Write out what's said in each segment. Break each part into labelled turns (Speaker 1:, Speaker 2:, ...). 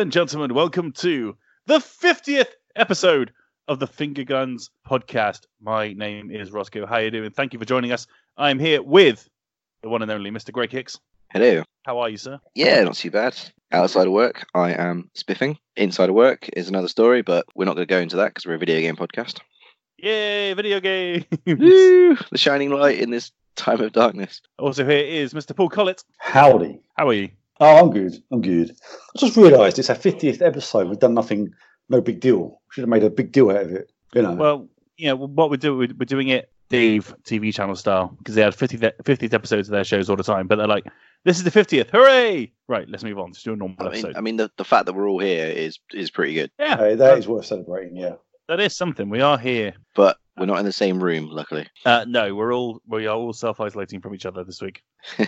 Speaker 1: Ladies and gentlemen, welcome to the 50th episode of the Finger Guns podcast. My name is Roscoe. How are you doing? Thank you for joining us. I'm here with the one and only Mr. Greg Hicks.
Speaker 2: Hello.
Speaker 1: How are you, sir?
Speaker 2: Yeah, not too bad. Outside of work, I am spiffing. Inside of work is another story, but we're not going to go into that because we're a video game podcast.
Speaker 1: Yay, video game!
Speaker 2: Woo! The shining light in this time of darkness.
Speaker 1: also here is Mr. Paul Collett.
Speaker 3: Howdy.
Speaker 1: How are you?
Speaker 3: Oh, I'm good. I'm good. I just realised it's our 50th episode. We've done nothing, no big deal. Should have made a big deal out of it. You know.
Speaker 1: Well, you know, what we're doing, we're we're doing it Dave TV channel style because they had 50, 50th episodes of their shows all the time, but they're like, this is the 50th. Hooray! Right, let's move on. Let's do a normal
Speaker 2: I mean,
Speaker 1: episode.
Speaker 2: I mean, the, the fact that we're all here is is pretty good,
Speaker 1: yeah,
Speaker 3: Hey, that is worth celebrating. Yeah.
Speaker 1: that is something. We are here.
Speaker 2: but we're not in the same room, luckily.
Speaker 1: Uh, no, we're all we are all self isolating from each other this week.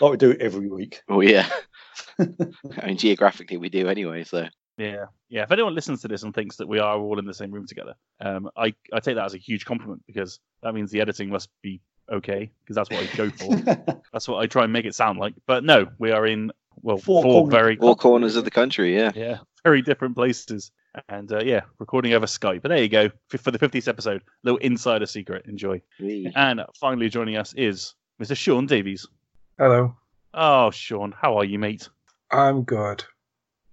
Speaker 3: Like we do every week.
Speaker 2: Oh yeah. I mean, geographically, we do anyway. So
Speaker 1: Yeah, yeah. If anyone listens to this and thinks that we are all in the same room together, um, I I take that as a huge compliment because that means the editing must be okay because that's what I go for. that's what I try and make it sound like. But no, we are in well
Speaker 3: Four
Speaker 1: four,
Speaker 3: corners.
Speaker 1: very
Speaker 2: all corners of the country, yeah.
Speaker 1: yeah very different places. And uh, yeah, recording over Skype. But there you go for the 50th episode. Little insider secret. Enjoy.
Speaker 2: Wee.
Speaker 1: And finally joining us is Mr. Sean Davies.
Speaker 4: Hello.
Speaker 1: Oh, Sean, how are you, mate?
Speaker 4: I'm good.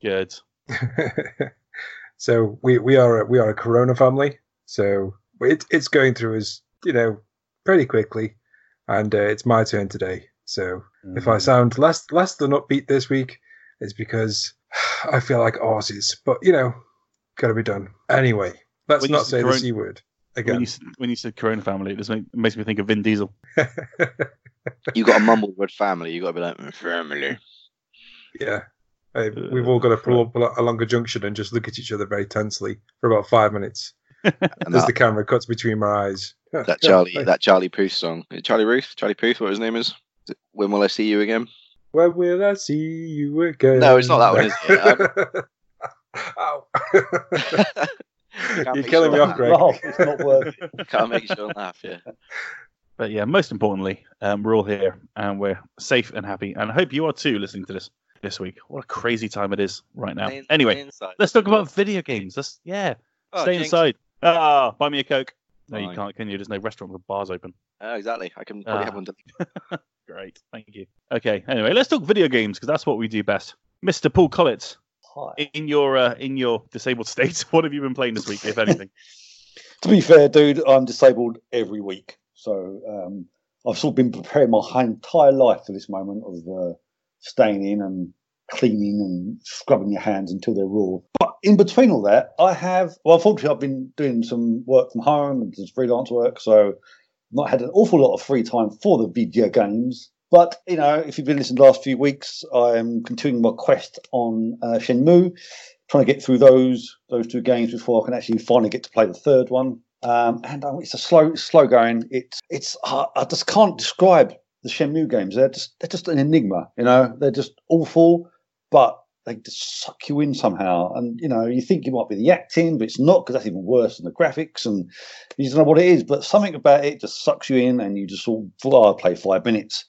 Speaker 1: Good.
Speaker 4: so we we are a, we are a Corona family. So it, it's going through us, you know, pretty quickly, and uh, it's my turn today. So if I sound less less than upbeat this week, it's because I feel like horses. But you know, got to be done anyway. Let's
Speaker 1: When
Speaker 4: not
Speaker 1: said
Speaker 4: say the
Speaker 1: Corona-
Speaker 4: c word
Speaker 1: when
Speaker 4: again.
Speaker 1: you when you said Corona family, it just make, makes me think of Vin Diesel.
Speaker 2: You got a mumble word family. You got to be like "Mm, family.
Speaker 4: yeah. Hey, we've all got to pull up a- along a junction and just look at each other very tensely for about five minutes
Speaker 2: And
Speaker 4: as
Speaker 2: that,
Speaker 4: the camera cuts between my eyes.
Speaker 2: that Charlie that Charlie Puth song. Charlie Ruth, Charlie Puth, what his name is? Is it When will I see you again?
Speaker 4: When will I see you again?
Speaker 2: No, it's not that one, is it?
Speaker 4: Ow. You're
Speaker 2: make
Speaker 4: killing me off,
Speaker 2: that-
Speaker 4: Greg.
Speaker 3: No, it's not worth it.
Speaker 2: Can't make sure laugh. Yeah.
Speaker 1: But yeah, most importantly, um, we're all here and we're safe and happy. And I hope you are too listening to this this week. What a crazy time it is right now.
Speaker 2: Stay in-
Speaker 1: Anyway,
Speaker 2: stay
Speaker 1: let's talk about video games. Let's yeah,
Speaker 2: Oh,
Speaker 1: stay
Speaker 2: jinx.
Speaker 1: inside. Ah, buy me a coke. No, you can't, can you? There's no restaurant with bars open.
Speaker 2: Oh, exactly. I can probably
Speaker 1: Ah.
Speaker 2: have one. To...
Speaker 1: Great, thank you. Okay, anyway, let's talk video games because that's what we do best. Mr. Paul Collett,
Speaker 3: Hi.
Speaker 1: in your uh, in your disabled state, what have you been playing this week, if anything?
Speaker 3: To be fair, dude, I'm disabled every week. So um, I've sort of been preparing my entire life for this moment of uh, staying in and cleaning and scrubbing your hands until they're raw. But in between all that, I have, well, unfortunately, I've been doing some work from home and some freelance work. So I've not had an awful lot of free time for the video games. But, you know, if you've been listening the last few weeks, I'm continuing my quest on uh, Shenmue trying to get through those those two games before I can actually finally get to play the third one. Um, and um, it's a slow, slow going. It's it's I, I just can't describe the Shenmue games. They're just they're just an enigma. You know, they're just awful, but they just suck you in somehow. And you know, you think it might be the acting, but it's not because that's even worse than the graphics. And you don't know what it is, but something about it just sucks you in, and you just of oh, I'll play five minutes.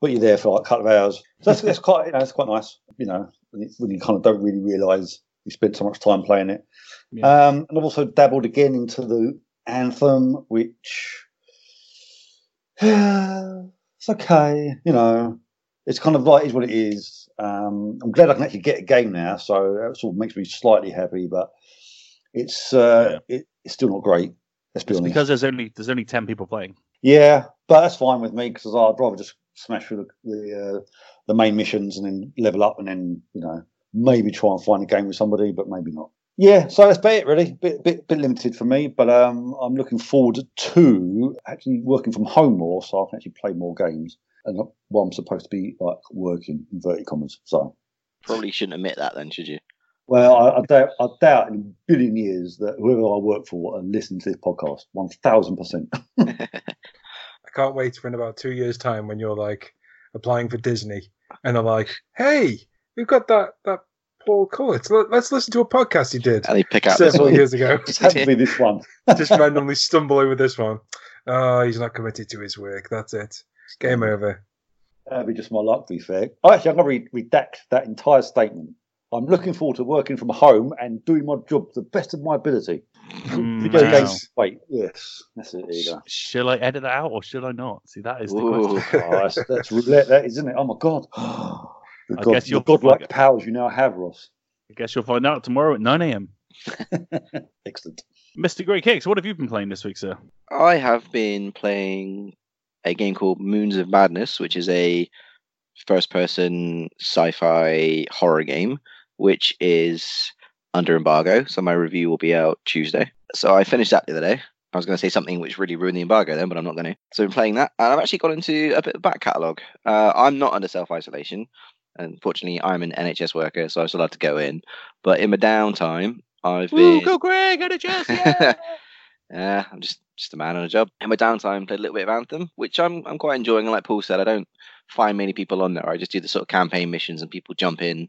Speaker 3: But you're there for like a couple of hours. So that's, that's quite, you know, it's quite nice. You know, when you, when you kind of don't really realise you spent so much time playing it.
Speaker 1: Yeah.
Speaker 3: Um, and I've also dabbled again into the anthem, which it's okay. You know, it's kind of like is what it is. Um, I'm glad I can actually get a game now, so that sort of makes me slightly happy. But it's uh, it, it's still not great. Let's be
Speaker 1: It's
Speaker 3: honest.
Speaker 1: because there's only there's only ten people playing.
Speaker 3: Yeah, but that's fine with me because I'd rather just smash through the the, uh, the main missions and then level up and then you know maybe try and find a game with somebody, but maybe not. Yeah, so that's about it really. Bit bit bit limited for me, but um, I'm looking forward to actually working from home more, so I can actually play more games. And not while I'm supposed to be like working inverted commas. So
Speaker 2: Probably shouldn't admit that then, should you?
Speaker 3: well, I, I doubt I doubt in a billion years that whoever I work for are listening to this podcast. One thousand percent.
Speaker 4: I can't wait for in about two years' time when you're like applying for Disney and they're like, "Hey, we've got that that Paul Collett. Let, us listen to a podcast he did
Speaker 2: And they pick out
Speaker 4: several years ago."
Speaker 3: Just be this one.
Speaker 4: Just randomly stumble over this one. Oh, he's not committed to his work. That's it. Game over.
Speaker 3: That'd be just my luck, to be fair. Oh, actually, I'm going to re- redact that entire statement. I'm looking forward to working from home and doing my job to the best of my ability.
Speaker 1: Mm, wow.
Speaker 3: games. Wait, yes, that's it. There you go.
Speaker 1: Should I edit that out or should I not? See, that is the
Speaker 2: Ooh.
Speaker 1: question.
Speaker 3: Oh, that's, that's roulette, that isn't it? Oh my god. The
Speaker 1: I
Speaker 3: god,
Speaker 1: guess
Speaker 3: the
Speaker 1: you'll-
Speaker 3: godlike powers you now have, Ross.
Speaker 1: I guess you'll find out tomorrow at 9 a.m.
Speaker 3: Excellent.
Speaker 1: Mr. Greg Hicks, what have you been playing this week, sir?
Speaker 2: I have been playing a game called Moons of Madness, which is a first person sci fi horror game, which is under embargo. So my review will be out Tuesday. So I finished that the other day. I was going to say something which really ruined the embargo then, but I'm not going to. So I'm playing that. And I've actually got into a bit of back catalogue. Uh, I'm not under self isolation. Unfortunately, I'm an NHS worker, so I'm still allowed to go in. But in my downtime, I've
Speaker 1: Woo,
Speaker 2: been.
Speaker 1: go Greg, NHS, yeah!
Speaker 2: Yeah, I'm just just a man on a job. In my downtime, played a little bit of Anthem, which I'm I'm quite enjoying. And like Paul said, I don't find many people on there. I just do the sort of campaign missions, and people jump in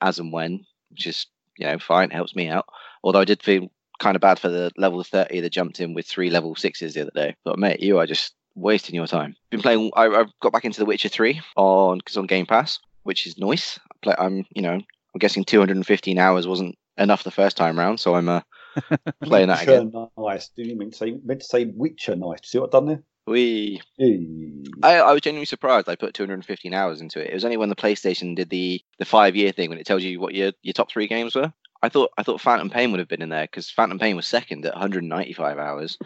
Speaker 2: as and when, which is you know fine, helps me out. Although I did feel kind of bad for the level thirty that jumped in with three level sixes the other day. But mate, you are just wasting your time. Been playing. I, I've got back into The Witcher three on because on Game Pass, which is nice. I play, I'm you know I'm guessing 215 hours wasn't enough the first time round, so I'm uh, playing that
Speaker 3: Witcher
Speaker 2: again.
Speaker 3: Nice. Do you mean to say meant to say Witcher nice? See what I've done there?
Speaker 2: We
Speaker 3: Hey.
Speaker 2: I, I was genuinely surprised I put 215 hours into it. It was only when the PlayStation did the the five year thing when it tells you what your your top three games were. I thought I thought Phantom Pain would have been in there because Phantom Pain was second at 195 hours,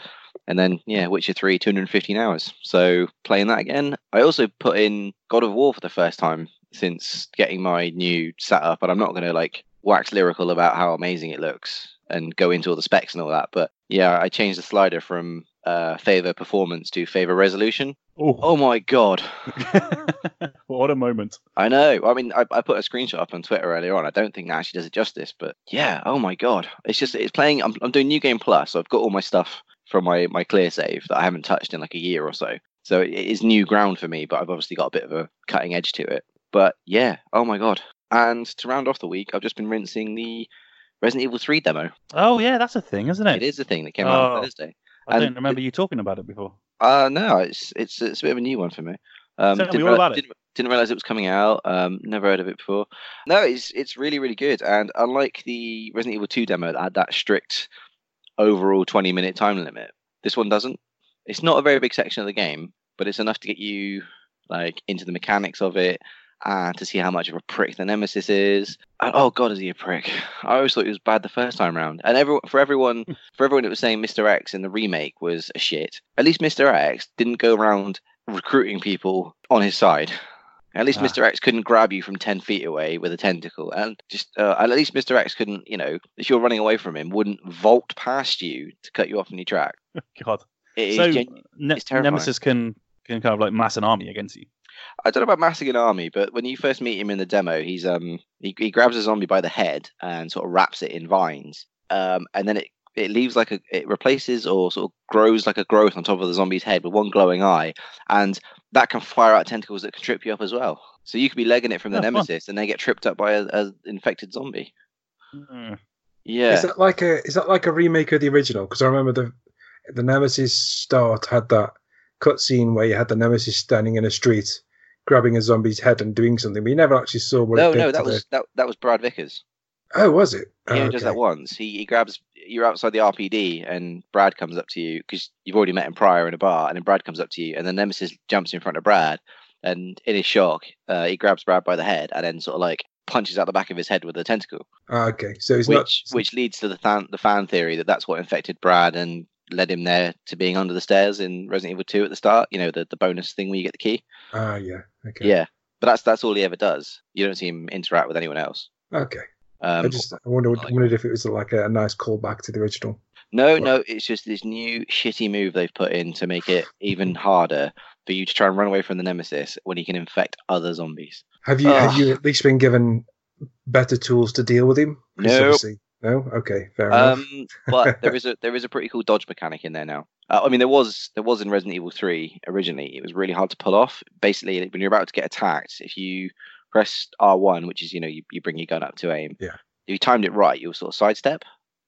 Speaker 2: and then yeah, Witcher three 215 hours. So playing that again. I also put in God of War for the first time since getting my new setup, but I'm not going to like wax lyrical about how amazing it looks and go into all the specs and all that. But yeah, I changed the slider from uh, favor performance to favor resolution.
Speaker 1: Oh,
Speaker 2: Oh my god.
Speaker 1: what a moment.
Speaker 2: I know. I mean, I, I put a screenshot up on Twitter earlier on. I don't think that actually does it justice, but yeah. Oh my god, it's just it's playing. I'm I'm doing New Game Plus. So I've got all my stuff from my my clear save that I haven't touched in like a year or so. So it is new ground for me, but I've obviously got a bit of a cutting edge to it. But yeah. Oh my god. And to round off the week, I've just been rinsing the Resident Evil 3 demo.
Speaker 1: Oh, yeah, that's a thing, isn't it?
Speaker 2: It is a thing that came out
Speaker 1: Oh.
Speaker 2: on Thursday.
Speaker 1: I don't
Speaker 2: and-
Speaker 1: remember you talking about it before.
Speaker 2: Uh no, it's it's it's a bit of a new one for me. Um,
Speaker 1: Tell me
Speaker 2: didn't
Speaker 1: all about it.
Speaker 2: Didn't, didn't realize it was coming out. Um, never heard of it before. No, it's it's really really good. And unlike the Resident Evil 2 demo that had that strict overall 20 minute time limit, this one doesn't. It's not a very big section of the game, but it's enough to get you like into the mechanics of it and to see how much of a prick the nemesis is. And, oh god, is he a prick? I always thought he was bad the first time round. And everyone, for everyone, for everyone that was saying Mr. X in the remake was a shit, at least Mr. X didn't go around recruiting people on his side. At least
Speaker 1: Ah.
Speaker 2: Mr. X couldn't grab you from ten feet away with a tentacle, and just uh, at least Mr. X couldn't, you know, if you're running away from him, wouldn't vault past you to cut you off in your track.
Speaker 1: God.
Speaker 2: It is
Speaker 1: so,
Speaker 2: genu-
Speaker 1: Ne-. Nemesis can, can kind of like mass an army against you.
Speaker 2: I don't know about massing an army, but when you first meet him in the demo, he's um he, he grabs a zombie by the head and sort of wraps it in vines, um, and then it it leaves like a it replaces or sort of grows like a growth on top of the zombie's head with one glowing eye, and that can fire out tentacles that can trip you up as well. So you could be legging it from the
Speaker 1: Oh, fun.
Speaker 2: nemesis, and they get tripped up by a, a infected zombie.
Speaker 1: Mm.
Speaker 2: Yeah,
Speaker 4: Is that like a is that like a remake of the original? Because I remember the the Nemesis start had that cutscene where you had the Nemesis standing in a street, grabbing a zombie's head and doing something. We never actually saw what
Speaker 2: no, no, that
Speaker 4: the-
Speaker 2: was that that was Brad Vickers.
Speaker 4: Oh, was it?
Speaker 2: He
Speaker 4: Oh,
Speaker 2: only does that once. He, he grabs you're outside the RPD and Brad comes up to you because you've already met him prior in a bar, and then Brad comes up to you, and then Nemesis jumps in front of Brad, and in his shock, uh, he grabs Brad by the head and then sort of like punches out the back of his head with a tentacle,
Speaker 4: Ah, okay, so it's
Speaker 2: which
Speaker 4: not.
Speaker 2: which leads to the fan the fan theory that that's what infected Brad and led him there to being under the stairs in Resident Evil 2 at the start. You know the the bonus thing where you get the key.
Speaker 4: Ah, yeah. Okay.
Speaker 2: Yeah, but that's that's all he ever does. You don't see him interact with anyone else.
Speaker 4: Okay.
Speaker 2: Um,
Speaker 4: I just I wonder,
Speaker 2: like-
Speaker 4: wondered if it was like a, nice callback to the original.
Speaker 2: No, no, it's just this new shitty move they've put in to make it even harder for you to try and run away from the nemesis when he can infect other zombies.
Speaker 4: Have you have you at least been given better tools to deal with him?
Speaker 2: Nope.
Speaker 4: obviously- No. Okay. Fair enough.
Speaker 2: Um, but there is a there is a pretty cool dodge mechanic in there now. Uh, I mean, there was there was in Resident Evil Three originally. It was really hard to pull off. Basically, when you're about to get attacked, if you press R one, which is you know you, you bring your gun up to aim.
Speaker 4: Yeah.
Speaker 2: If you timed it right, you'll sort of sidestep.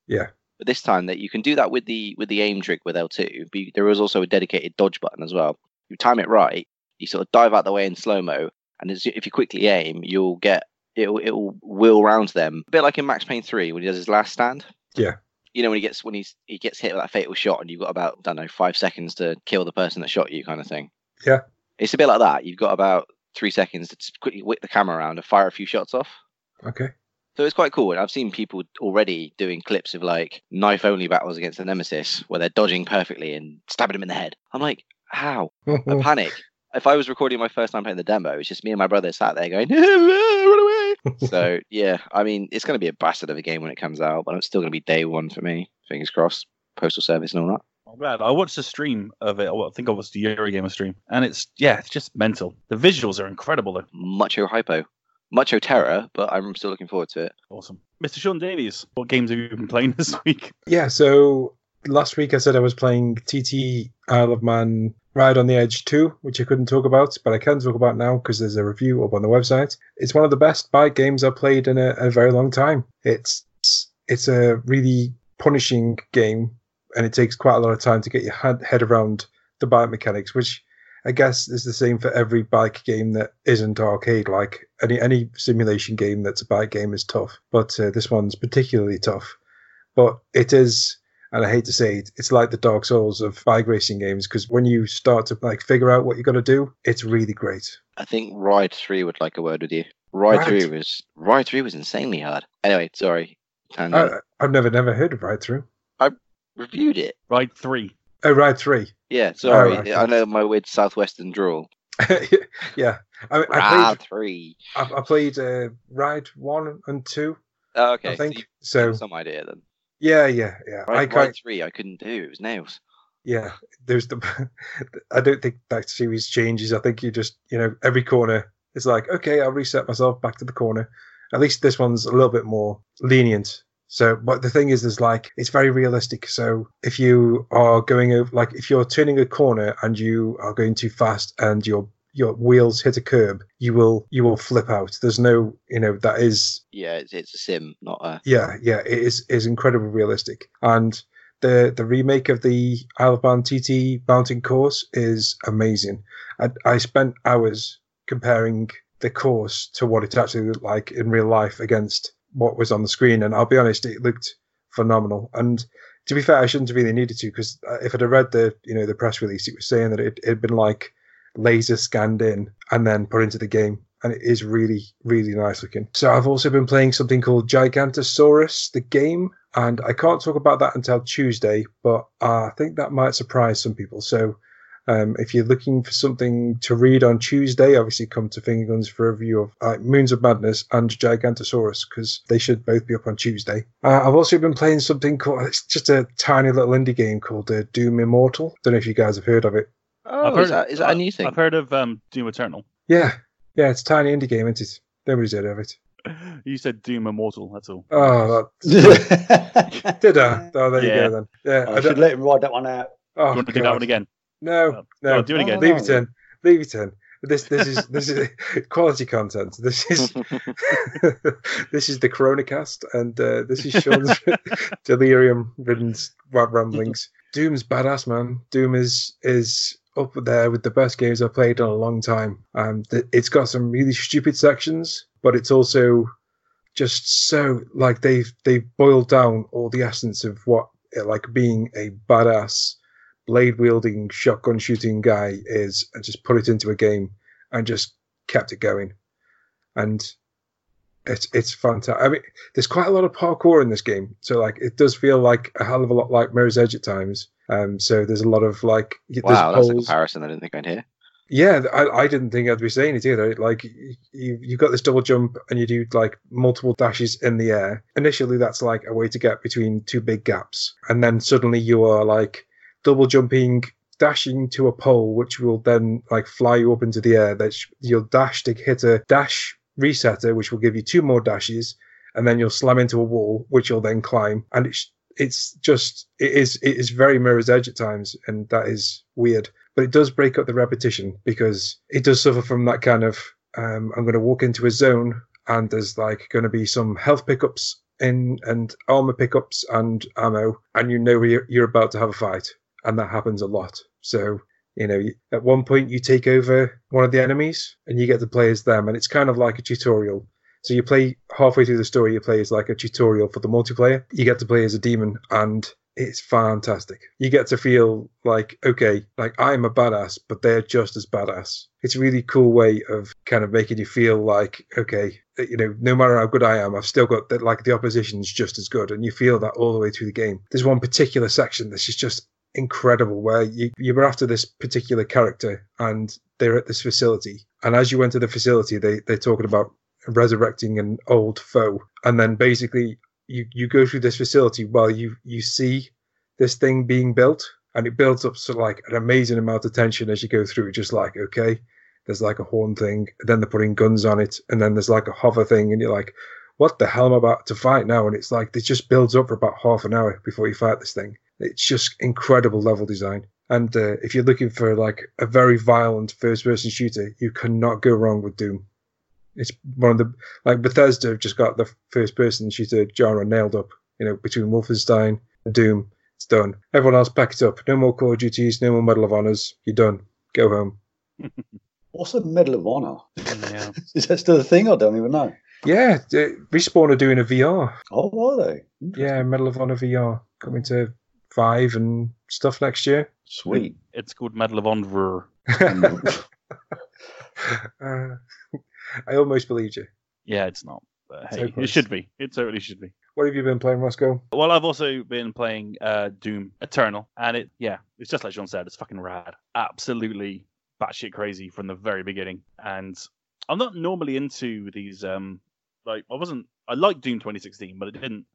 Speaker 4: Yeah.
Speaker 2: But this time that you can do that with the with the aim trick with L2, but you- there is also a dedicated dodge button as well. You time it right, you sort of dive out the way in slow mo, and as, if you quickly aim, you'll get it'll it'll wheel round them. A bit like in Max Payne 3 when he does his last stand.
Speaker 4: Yeah.
Speaker 2: You know when he gets when he's he gets hit with that fatal shot and you've got about I don't know five seconds to kill the person that shot you, kind of thing.
Speaker 4: Yeah.
Speaker 2: It's a bit like that. You've got about three seconds to quickly whip the camera around and fire a few shots off.
Speaker 4: Okay.
Speaker 2: So it's quite cool. And I've seen people already doing clips of like knife only battles against the nemesis where they're dodging perfectly and stabbing him in the head. I'm like, how? I panic. If I was recording my first time playing the demo, it's just me and my brother sat there going, run away. so yeah, I mean, it's going to be a bastard of a game when it comes out, but it's still going to be day one for me. Fingers crossed. Postal service and all that.
Speaker 1: I'm glad. I watched a stream of it. I think I watched the Eurogamer stream, and it's yeah, it's just mental. The visuals are incredible. Though.
Speaker 2: Mucho hypo. Mucho terror, but I'm still looking forward to it.
Speaker 1: Awesome, Mr. Sean Davies. What games have you been playing this week?
Speaker 4: Yeah, so last week I said I was playing TT Isle of Man Ride on the Edge 2, which I couldn't talk about, but I can talk about now because there's a review up on the website. It's one of the best bike games I've played in a, a very long time. It's it's a really punishing game, and it takes quite a lot of time to get your head, around the bike mechanics, which I guess is the same for every bike game that isn't arcade. Like any any simulation game that's a bike game is tough, but uh, this one's particularly tough. But it is and I hate to say it, it's like the Dark Souls of bike racing games because when you start to like figure out what you're gonna do, it's really great.
Speaker 2: I think Ride Three would like a word with you. Ride
Speaker 4: Right.
Speaker 2: Three was Ride Three was insanely hard. Anyway, sorry.
Speaker 4: I, I've never never heard of Ride Through.
Speaker 2: I reviewed it.
Speaker 1: Ride three.
Speaker 4: Oh, Ride Three.
Speaker 2: Yeah, sorry.
Speaker 4: right.
Speaker 2: I know my weird southwestern drawl.
Speaker 4: yeah, I, I
Speaker 2: Ride
Speaker 4: played.
Speaker 2: Three.
Speaker 4: I, I played uh, Ride One and Two.
Speaker 2: Oh, okay.
Speaker 4: I think
Speaker 2: so. you
Speaker 4: so.
Speaker 2: some idea then.
Speaker 4: Yeah, yeah, yeah. I
Speaker 2: Ride,
Speaker 4: can't.
Speaker 2: Three, I couldn't do. It was nails.
Speaker 4: Yeah, there's the. I don't think that series changes. I think you just, you know, every corner is like, okay, I'll reset myself back to the corner. At least this one's a little bit more lenient. So, but the thing is, is like it's very realistic. So, if you are going over, like if you're turning a corner and you are going too fast and your your wheels hit a curb, you will you will flip out. There's no, you know, that is
Speaker 2: Yeah, it's, it's a sim, not a.
Speaker 4: yeah, yeah, it is is incredibly realistic. And the the remake of the Isle of Man TT mountain course is amazing. I, I spent hours comparing the course to what it actually looked like in real life against what was on the screen, and I'll be honest, it looked phenomenal. And to be fair, I shouldn't have really needed to because uh, if I'd have read the you know the press release, it was saying that it had been like laser scanned in and then put into the game and it is really really nice looking so i've also been playing something called gigantosaurus the game and i can't talk about that until tuesday but i think that might surprise some people so um, if you're looking for something to read on Tuesday, obviously come to Finger Guns for a review of uh, Moons of Madness and Gigantosaurus because they should both be up on Tuesday. Uh, I've also been playing something called, it's just a tiny little indie game called uh, Doom Immortal. Don't know if you guys have heard of it.
Speaker 2: Oh,
Speaker 1: I've heard,
Speaker 2: is that, is that a new thing?
Speaker 1: I've heard of um, Doom Eternal.
Speaker 4: Yeah, yeah, it's a tiny indie game, isn't it? Nobody's heard of it.
Speaker 1: You said Doom Immortal. That's all.
Speaker 4: Oh, that, did I? Oh, there you go then. Yeah, I
Speaker 3: should let him ride that one out.
Speaker 4: oh,
Speaker 1: you want to do that one again?
Speaker 4: No,
Speaker 1: Go
Speaker 4: no,
Speaker 1: on, do it again.
Speaker 3: Oh,
Speaker 4: leave
Speaker 3: no.
Speaker 4: it in. Leave it in. This this is this is quality content. This is this is the Corona cast, and uh, this is Sean's delirium ridden ramblings. Doom's badass, man. Doom is is up there with the best games I've played in a long time. Um, it's got some really stupid sections, but it's also just so like they've they've boiled down all the essence of what like being a badass blade wielding shotgun shooting guy is, and just put it into a game and just kept it going. And it's it's fantastic. I mean, there's quite a lot of parkour in this game, so like it does feel like a hell of a lot like Mirror's Edge at times. Um, so there's a lot of like
Speaker 2: wow, that's a comparison I didn't think I'd hear.
Speaker 4: Yeah, I, I didn't think I'd be saying it either. Like you, you got this double jump and you do like multiple dashes in the air. Initially, that's like a way to get between two big gaps, and then suddenly you are like double jumping, dashing to a pole, which will then like fly you up into the air. That you'll dash to hit a dash resetter, which will give you two more dashes, and then you'll slam into a wall, which you'll then climb. And it's it's just it is it is very Mirror's Edge at times, and that is weird but it does break up the repetition because it does suffer from that kind of um, I'm going to walk into a zone and there's like going to be some health pickups in and armor pickups and ammo, and you know you're, you're about to have a fight, and that happens a lot. So you know, at one point you take over one of the enemies and you get to play as them, and it's kind of like a tutorial. So you play halfway through the story, you play as like a tutorial for the multiplayer. You get to play as a demon, and it's fantastic. You get to feel like, okay, like I'm a badass, but they're just as badass. It's a really cool way of kind of making you feel like, okay, you know, no matter how good I am, I've still got that, like the opposition's just as good. And you feel that all the way through the game. There's one particular section that's just, incredible where you, you're after this particular character and they're at this facility. And as you enter the facility, they, they're talking about resurrecting an old foe. And then basically you, you go through this facility while you, you see this thing being built and it builds up to like an amazing amount of tension as you go through. it. Just like, okay, there's like a horn thing, then they're putting guns on it, and then there's like a hover thing, and you're like, what the hell am I about to fight now? And it's like, it just builds up for about half an hour before you fight this thing. It's just incredible level design. And uh, if you're looking for like a very violent first person shooter, you cannot go wrong with Doom. It's one of the like Bethesda have just got the first person shooter genre nailed up. You know, between Wolfenstein and Doom, it's done. Everyone else pack it up. No more Call of Duties, no more Medal of Honors. You're done. Go home.
Speaker 3: What's a Medal of Honor?
Speaker 1: Yeah.
Speaker 3: Is that still a thing? I don't even know.
Speaker 4: Yeah, Respawn are doing a VR.
Speaker 3: Oh, are they?
Speaker 4: Yeah, Medal of Honor VR coming to five and stuff next year.
Speaker 3: Sweet.
Speaker 1: It's called Medal of Honor.
Speaker 4: uh, I almost believed you.
Speaker 1: Yeah, it's not. But
Speaker 4: So
Speaker 1: it should be. It totally should be.
Speaker 4: What have you been playing, Roscoe?
Speaker 1: Well, I've also been playing uh, Doom Eternal, and it, yeah, it's just like John said, it's fucking rad. Absolutely batshit crazy from the very beginning. And I'm not normally into these, um, like, I wasn't, I liked Doom 2016, but it didn't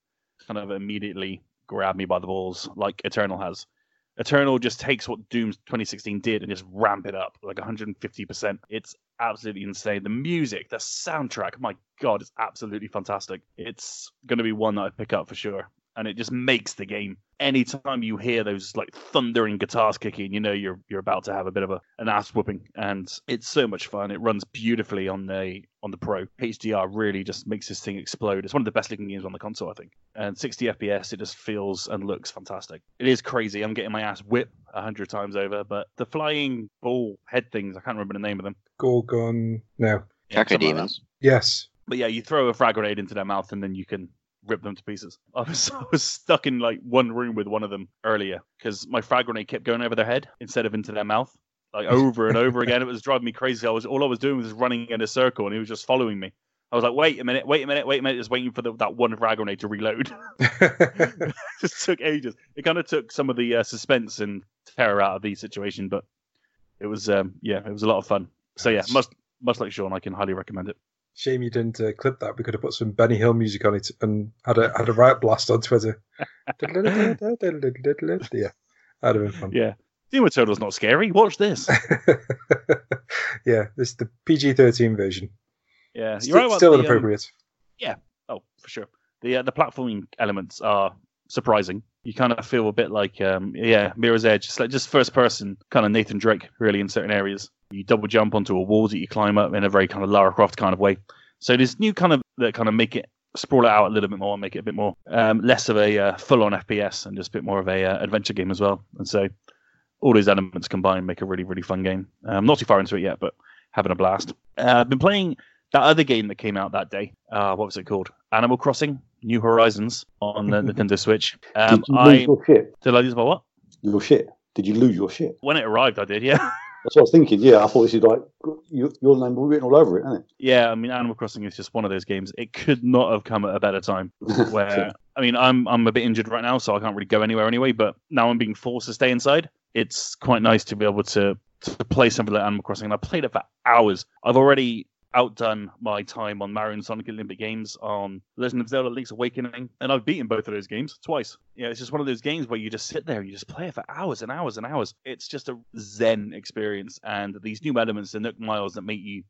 Speaker 1: kind of immediately grab me by the balls like Eternal has. Eternal just takes what Doom 2016 did and just ramp it up like 150%. It's absolutely insane. The music, the soundtrack, my god, it's absolutely fantastic. It's going to be one that I pick up for sure. And it just makes the game. Anytime you hear those like thundering guitars kicking, you know you're you're about to have a bit of a an ass whooping, and it's so much fun. It runs beautifully on the on the Pro. HDR really just makes this thing explode. It's one of the best looking games on the console, I think. And 60 FPS, it just feels and looks fantastic. It is crazy. I'm getting my ass whipped a hundred times over, but the flying ball head things, I can't remember the name of them.
Speaker 4: Gorgon. No.
Speaker 1: Yeah, something like
Speaker 4: Yes.
Speaker 1: But yeah, you throw a frag grenade into their mouth and then you can rip them to pieces. I was, I was stuck in like one room with one of them earlier because my frag grenade kept going over their head instead of into their mouth, like over and over again. It was driving me crazy. I was all I was doing was running in a circle and he was just following me. I was like, wait a minute, wait a minute, wait a minute, just waiting for the, that one frag grenade to reload. it just took ages. It kind of took some of the uh, suspense and terror out of the situation, but it was um, yeah, it was a lot of fun. So yeah, much much like Sean, I can highly recommend it.
Speaker 4: Shame you didn't uh, clip that. We could have put some Benny Hill music on it and had a had a riot blast on Twitter. yeah, that'd have been fun.
Speaker 1: Yeah. Doom Eternal's not scary. Watch this.
Speaker 4: yeah, this is the PG thirteen version.
Speaker 1: Yeah, you're right about
Speaker 4: still
Speaker 1: the, um,
Speaker 4: inappropriate.
Speaker 1: oh, for sure. The uh, the platforming elements are surprising. You kind of feel a bit like, um, yeah, Mirror's Edge. It's like just first person, kind of Nathan Drake, really, in certain areas. You double jump onto a wall that you climb up in a very kind of Lara Croft kind of way. So there's new kind of that kind of make it sprawl it out a little bit more, and make it a bit more um, less of a uh, full on FPS and just a bit more of a uh, adventure game as well. And so all those elements combined make a really really fun game. I'm not too far into it yet, but having a blast. Uh, I've been playing that other game that came out that day. Uh, what was it called? Animal Crossing: New Horizons on the Nintendo Switch. Um,
Speaker 3: Did you lose
Speaker 1: I
Speaker 3: your shit?
Speaker 1: did I lose my what?
Speaker 3: Your shit? Did you lose your shit?
Speaker 1: When it arrived, I did. Yeah,
Speaker 3: That's what I was thinking. Yeah, I thought this is like your, your name was written all over it, isn't it?
Speaker 1: yeah. I mean, Animal Crossing is just one of those games. It could not have come at a better time. Where I mean, I'm I'm a bit injured right now, so I can't really go anywhere anyway. But now I'm being forced to stay inside. It's quite nice to be able to to play something like Animal Crossing. And I played it for hours. I've already outdone my time on Mario and Sonic Olympic Games on Legend of Zelda: Link's Awakening, and I've beaten both of those games twice. Yeah, it's just one of those games where you just sit there and you just play it for hours and hours and hours. It's just a zen experience, and these new elements, the Nook Miles that make you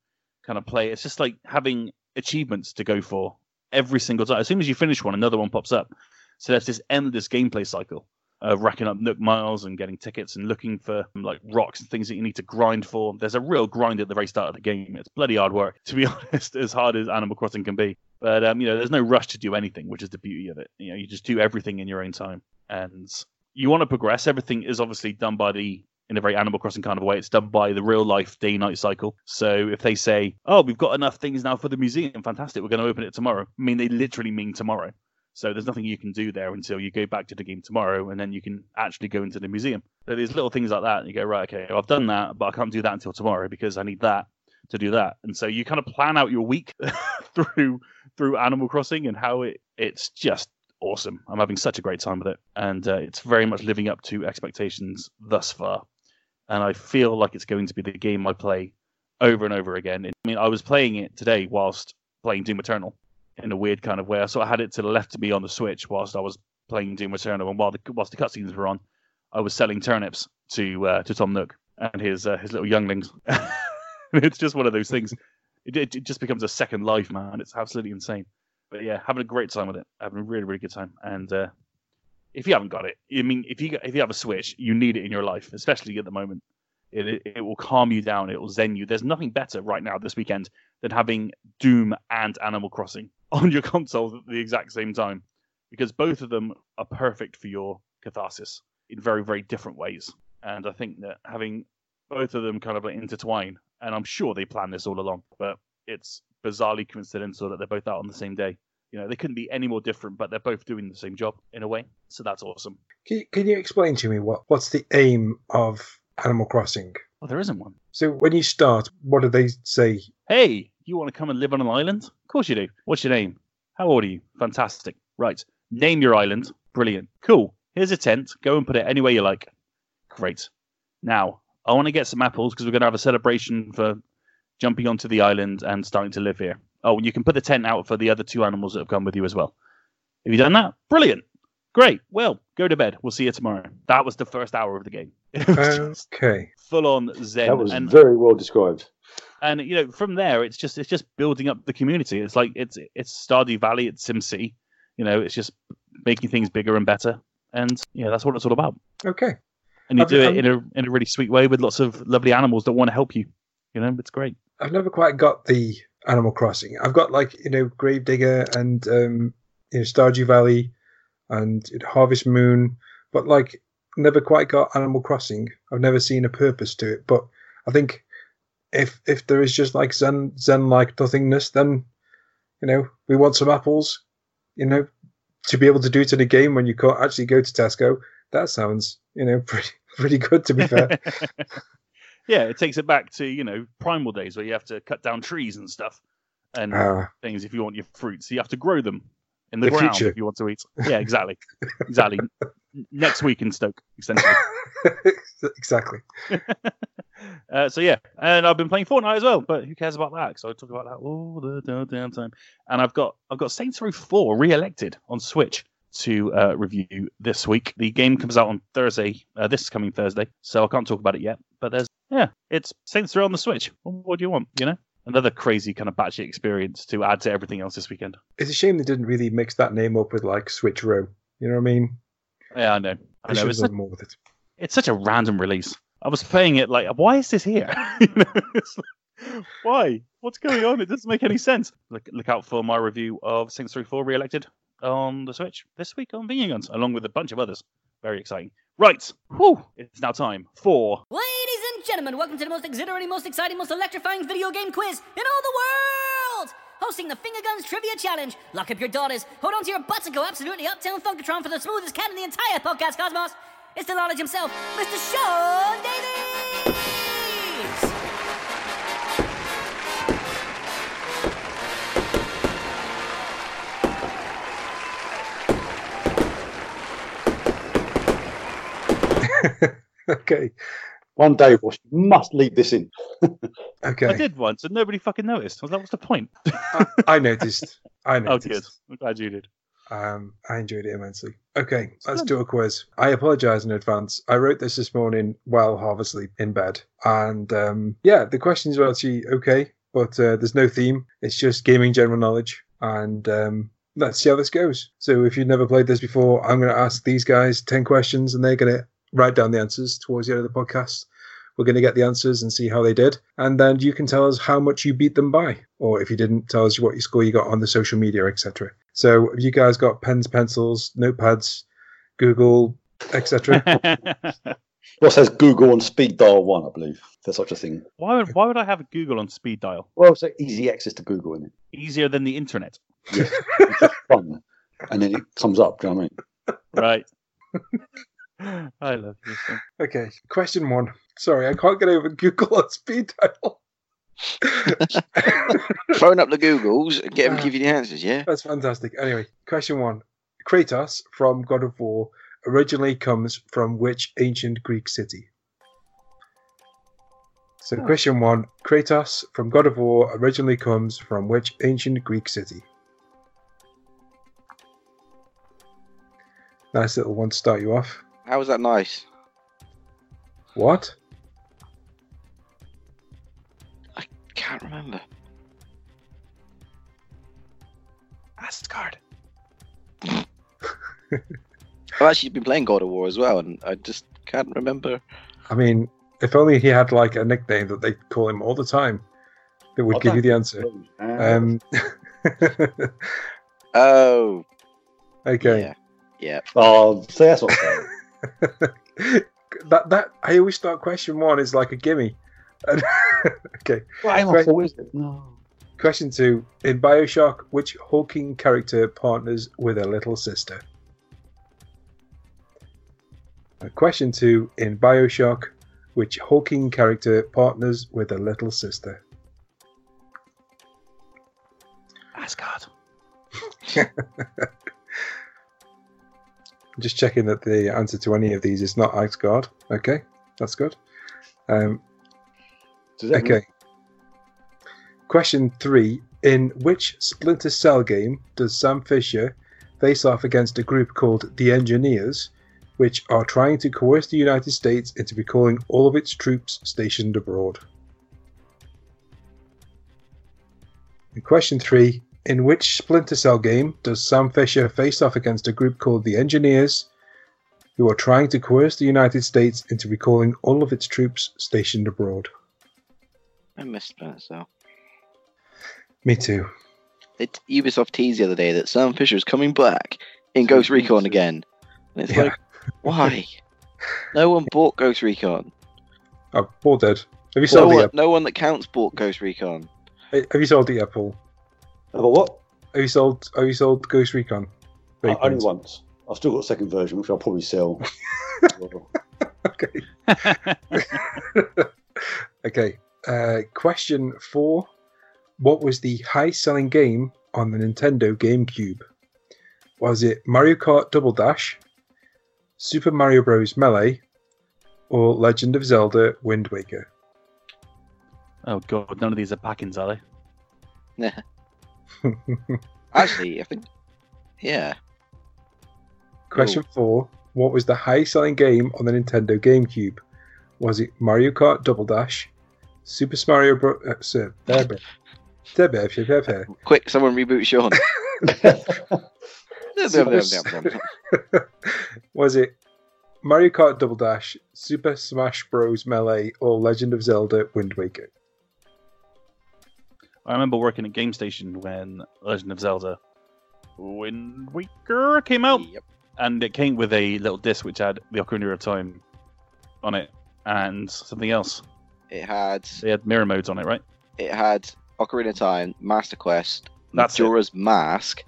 Speaker 1: kind of play. It's just like having achievements to go for every single time. As soon as you finish one, another one pops up. So there's this endless gameplay cycle of racking up Nook miles and getting tickets and looking for like rocks and things that you need to grind for. There's a real grind at the very start of the game. It's bloody hard work, to be honest, as hard as Animal Crossing can be. But um, you know, there's no rush to do anything, which is the beauty of it. You know, you just do everything in your own time, and you want to progress. Everything is obviously done by the in a very Animal Crossing kind of way. It's done by the real life day night cycle. So if they say, "Oh, we've got enough things now for the museum, fantastic, we're going to open it tomorrow," I mean they literally mean tomorrow. So there's nothing you can do there until you go back to the game tomorrow, and then you can actually go into the museum. So there's little things like that. And you go right, okay, I've done that, but I can't do that until tomorrow because I need that to do that. And so you kind of plan out your week through through Animal Crossing and how it it's just awesome. I'm having such a great time with it, and uh, it's very much living up to expectations thus far. And I feel like it's going to be the game I play over and over again. I mean, I was playing it today whilst playing Doom Eternal in a weird kind of way. I sort of had it to the left of me on the Switch whilst I was playing Doom Eternal, and while the whilst the cutscenes were on, I was selling turnips to uh, to Tom Nook and his uh, his little younglings. it's just one of those things. It, it, it just becomes a second life, man. It's absolutely insane. But yeah, having a great time with it. Having a really really good time. And uh, if you haven't got it, I mean, if you if you have a Switch, you need it in your life, especially at the moment. It, it, it will calm you down. It will zen you. There's nothing better right now this weekend than having Doom and Animal Crossing on your console at the exact same time, because both of them are perfect for your catharsis in very very different ways. And I think that having both of them kind of like intertwine, and I'm sure they planned this all along, but it's bizarrely coincidental that they're both out on the same day. You know, they couldn't be any more different, but they're both doing the same job in a way. So that's awesome.
Speaker 4: Can you, can you explain to me what, what's the aim of Animal Crossing?
Speaker 1: Well, there isn't one.
Speaker 4: So when you start, what do they say?
Speaker 1: Hey, you want to come and live on an island? Of course you do. What's your name? How old are you? Fantastic. Right. Name your island. Brilliant. Cool. Here's a tent. Go and put it anywhere you like. Great. Now, I want to get some apples because we're going to have a celebration for jumping onto the island and starting to live here. Oh, and you can put the tent out for the other two animals that have come with you as well. Have you done that? Brilliant. Great. Well, go to bed. We'll see you tomorrow. That was the first hour of the game. It was just
Speaker 4: Okay.
Speaker 1: full on zen.
Speaker 3: That was
Speaker 1: and,
Speaker 3: very well described.
Speaker 1: And you know, from there, it's just it's just building up the community. It's like it's it's Stardew Valley, it's SimCity. You know, it's just making things bigger and better. And yeah, that's what it's all about.
Speaker 4: Okay.
Speaker 1: And you
Speaker 4: I've-
Speaker 1: do it in a in a really sweet way with lots of lovely animals that want to help you. You know, it's great.
Speaker 4: I've never quite got the Animal Crossing. I've got like you know Gravedigger and um, you know Stardew Valley and Harvest Moon, but like never quite got Animal Crossing. I've never seen a purpose to it. But I think if if there is just like Zen Zen like nothingness, then you know we want some apples. You know to be able to do it in a game when you can't actually go to Tesco. That sounds you know pretty pretty good to be fair.
Speaker 1: yeah, it takes it back to you know primal days where you have to cut down trees and stuff and
Speaker 4: Ah,
Speaker 1: things if you want your fruits. You have to grow them in the,
Speaker 4: The
Speaker 1: ground
Speaker 4: future.
Speaker 1: if you want to eat. Yeah, exactly, exactly. Next week in Stoke, essentially.
Speaker 4: exactly.
Speaker 1: Uh, so yeah, and I've been playing Fortnite as well, but who cares about that? Because I talk about that all the damn- time. And I've got I've got Saints Row 4 re-elected on Switch to uh, review this week. The game comes out on Thursday, uh, this coming Thursday, so I can't talk about it yet. But there's yeah, it's Saints Row on the Switch. What, do you want? You know, another crazy kind of batshit experience to add to everything else this weekend.
Speaker 4: It's a shame they didn't really mix that name up with like Switch Row. You know what I mean?
Speaker 1: Yeah, I know. I know.
Speaker 4: should
Speaker 1: It's,
Speaker 4: have done more with it.
Speaker 1: it's such a random release. I was playing it like, why is this here? You know, like, why? What's going on? It doesn't make any sense. Look, look out for my review of Saints Row 4 Re-elected on the Switch this week on Video Guns, along with a bunch of others. Very exciting. Right, whew, it's now time for
Speaker 5: Ladies and gentlemen, welcome to the most exhilarating, most exciting, most electrifying video game quiz in all the world! Hosting the Finger Guns Trivia Challenge. Lock up your daughters, hold on to your butts, and go absolutely uptown Funkatron for the smoothest cat in the entire podcast cosmos. It's the knowledge himself, Mr. Sean Davies!
Speaker 4: okay.
Speaker 3: One day, Wash, you must leave this in.
Speaker 4: Okay.
Speaker 1: I did once and nobody fucking noticed. Was that what's the point.
Speaker 4: I, I noticed. I
Speaker 1: oh,
Speaker 4: noticed.
Speaker 1: good. I'm glad you did.
Speaker 4: Um, I enjoyed it immensely. Okay, let's do a quiz. I apologize in advance. I wrote this this morning while half asleep in bed, and um, yeah, the questions are actually okay, but uh, there's no theme. It's just gaming general knowledge, and um, let's see how this goes. So, if you've never played this before, I'm going to ask these guys ten questions, and they're going to write down the answers towards the end of the podcast. We're going to get the answers and see how they did, and then you can tell us how much you beat them by, or if you didn't, tell us what your score you got on the social media, etc. So, have you guys got pens, pencils, notepads, Google, etc.?
Speaker 3: Well, it says Google on speed dial one, I believe. If there's such a thing.
Speaker 1: Why would why would I have a Google on speed dial?
Speaker 3: Well, it's easy access to Google, isn't it?
Speaker 1: Easier than the internet.
Speaker 3: Yeah. it's just fun. And then it comes up, do you know what
Speaker 1: Right. I love this thing.
Speaker 4: Okay, question one. Sorry, I can't get over Google on speed dial.
Speaker 2: Phone up the Googles and get them to uh, give you the answers. Yeah.
Speaker 4: That's fantastic. Anyway, question one. Kratos from God of War originally comes from which ancient Greek city? So, question one Kratos from God of War originally comes from which ancient Greek city? Nice little one to start you off.
Speaker 2: How was that nice?
Speaker 4: What?
Speaker 2: Can't remember.
Speaker 1: Asgard.
Speaker 2: I've actually been playing God of War as well, and I just can't remember.
Speaker 4: I mean, if only he had like a nickname that they call him all the time, that would
Speaker 3: I'll
Speaker 4: give you the answer.
Speaker 3: Um,
Speaker 2: Oh,
Speaker 4: okay.
Speaker 2: yeah, yeah.
Speaker 3: oh, see, that's what
Speaker 4: that that I always start question one is like a gimme. And- okay.
Speaker 3: Well, my
Speaker 4: Right.
Speaker 3: is it? No.
Speaker 4: Question two. In Bioshock, which hulking character partners with a little sister? Uh, Question two. In Bioshock, which hulking character partners with a little sister?
Speaker 1: Asgard.
Speaker 4: Just checking that the answer to any of these is not Asgard. Okay, that's good. Um,
Speaker 3: That mean-
Speaker 4: Okay. Question three. In which Splinter Cell game does Sam Fisher face off against a group called the Engineers, which are trying to coerce the United States into recalling all of its troops stationed abroad? And question three. In which Splinter Cell game does Sam Fisher face off against a group called the Engineers, who are trying to coerce the United States into recalling all of its troops stationed abroad?
Speaker 2: I missed Splinter so.
Speaker 4: Me too.
Speaker 2: It, Ubisoft teased the other day that Sam Fisher's coming back in Ghost Recon again. And it's
Speaker 4: Yeah.
Speaker 2: like, why? No one bought Ghost Recon.
Speaker 4: Oh, Paul dead. Have you
Speaker 2: No
Speaker 4: sold it
Speaker 2: one, no one that counts bought Ghost Recon.
Speaker 4: Have you sold it yet, Paul?
Speaker 3: Have what?
Speaker 4: Have you sold? Have you sold Ghost Recon?
Speaker 3: Uh, only once. I've still got a second version, which I'll probably sell.
Speaker 4: Okay. okay. Uh, question four: What was the high-selling game on the Nintendo GameCube? Was it Mario Kart Double Dash, Super Mario Bros. Melee, or Legend of Zelda: Wind Waker?
Speaker 1: oh god, none of these are pack-ins, are they?
Speaker 2: Actually, I think, yeah.
Speaker 4: Question four: What was the high-selling game on the Nintendo GameCube? Was it Mario Kart Double Dash, Super Mario Bros. Uh, there.
Speaker 2: Quick, someone reboot Sean.
Speaker 4: was it Mario Kart Double Dash, Super Smash Bros. Melee, or Legend of Zelda: Wind Waker?
Speaker 1: I remember working at Game Station when Legend of Zelda Wind Waker came out,
Speaker 2: Yep.
Speaker 1: and it came with a little disc which had the Ocarina of Time on it and something else.
Speaker 2: It had
Speaker 1: They had mirror modes on it, right?
Speaker 2: it had Ocarina of Time, Master Quest,
Speaker 1: That's it.
Speaker 2: Mask,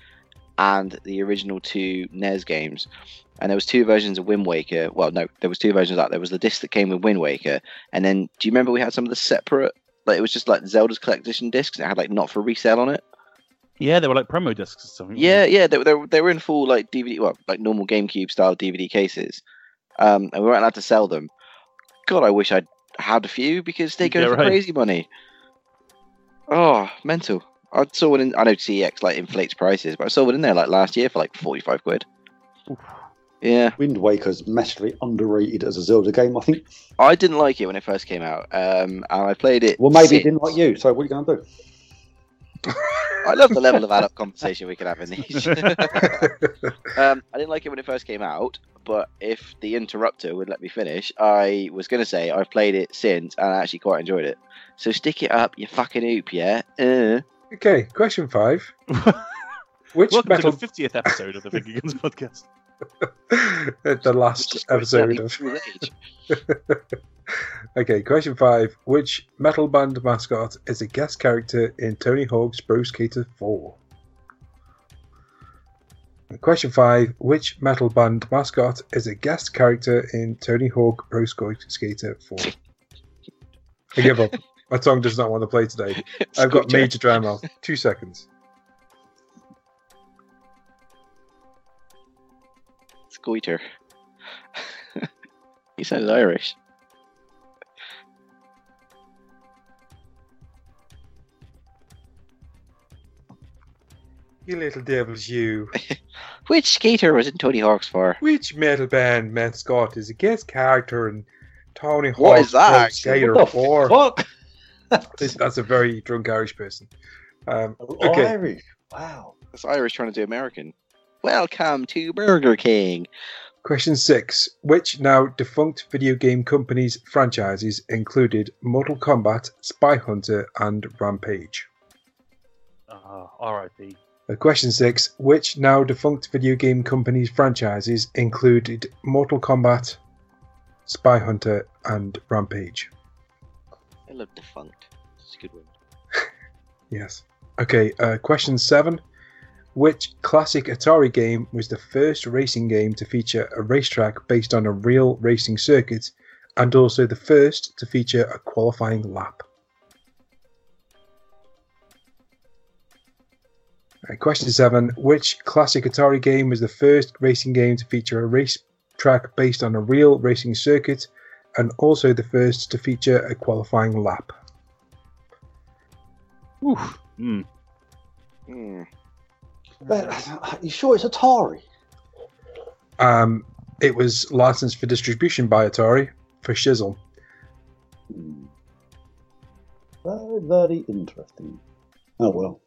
Speaker 2: and the original two NES games. And there was two versions of Wind Waker. Well, no, there was two versions of that. There was the disc that came with Wind Waker, and then do you remember we had some of the separate? Like it was just like Zelda's collection discs. It had like not for resale on it.
Speaker 1: Yeah, they were like promo discs or something.
Speaker 2: Yeah, yeah, they, were- they, were- they were in full like DVD, well, like normal GameCube style DVD cases, um, and we weren't allowed to sell them. God, I wish I'd had a few because they go
Speaker 1: Yeah,
Speaker 2: for
Speaker 1: right.
Speaker 2: crazy money. Oh, mental! I saw one in. I know CeX like inflates prices, but I saw one in there like last year for like forty-five quid.
Speaker 1: Oof.
Speaker 2: Yeah,
Speaker 3: Wind Waker's massively underrated as a Zelda game, I think.
Speaker 2: I didn't like it when it first came out, um, and I played it.
Speaker 3: Well, maybe
Speaker 2: si-
Speaker 3: it didn't like you, so what are you going to do?
Speaker 2: I love the level of adult conversation we can have in these. Um, I didn't like it when it first came out, but if the interrupter would let me finish, I was going to say I've played it since and I actually quite enjoyed it. So stick it up, you fucking oop, yeah? Uh.
Speaker 4: okay, question five. Which
Speaker 1: Welcome
Speaker 4: metal?
Speaker 1: to the 50th episode of the Finger Guns podcast.
Speaker 4: the last
Speaker 2: Just
Speaker 4: episode
Speaker 2: coincidentally
Speaker 4: of.
Speaker 2: his age.
Speaker 4: okay, question five. Which metal band mascot is a guest character in Tony Hawk's Pro Skater 4? Question five. Which metal band mascot is a guest character in Tony Hawk Pro Skater 4? I give up. My tongue does not want to play today. I've got major dry mouth. Two seconds.
Speaker 2: Scoiter. he sounds Irish.
Speaker 4: You little devils, you.
Speaker 2: Which skater was in Tony Hawk's for?
Speaker 4: Which metal band mascot is a guest character in Tony Hawk's
Speaker 2: What is that,
Speaker 4: Skater
Speaker 3: What the
Speaker 4: 4?
Speaker 3: fuck?
Speaker 4: This- That's a very drunk Irish person. Um, okay.
Speaker 3: Irish. Wow.
Speaker 2: That's Irish trying to do American. Welcome to Burger King.
Speaker 4: Question six. Which now defunct video game companies' franchises included Mortal Kombat, Spy Hunter, and Rampage?
Speaker 1: Uh, R.I.P.
Speaker 4: Question six. Which now defunct video game companies' franchises included Mortal Kombat, Spy Hunter, and Rampage?
Speaker 2: I love defunct. It's a good one.
Speaker 4: Yes. Okay, uh, question seven. Which classic Atari game was the first racing game to feature a racetrack based on a real racing circuit and also the first to feature a qualifying lap? Uh, question seven. Which classic Atari game was the first racing game to feature a race track based on a real racing circuit and also the first to feature a qualifying lap?
Speaker 1: Oof. Hmm.
Speaker 2: Hmm.
Speaker 3: But, are you sure it's Atari?
Speaker 4: Um, it was licensed for distribution by Atari for Shizzle.
Speaker 3: Very, very interesting. Oh well.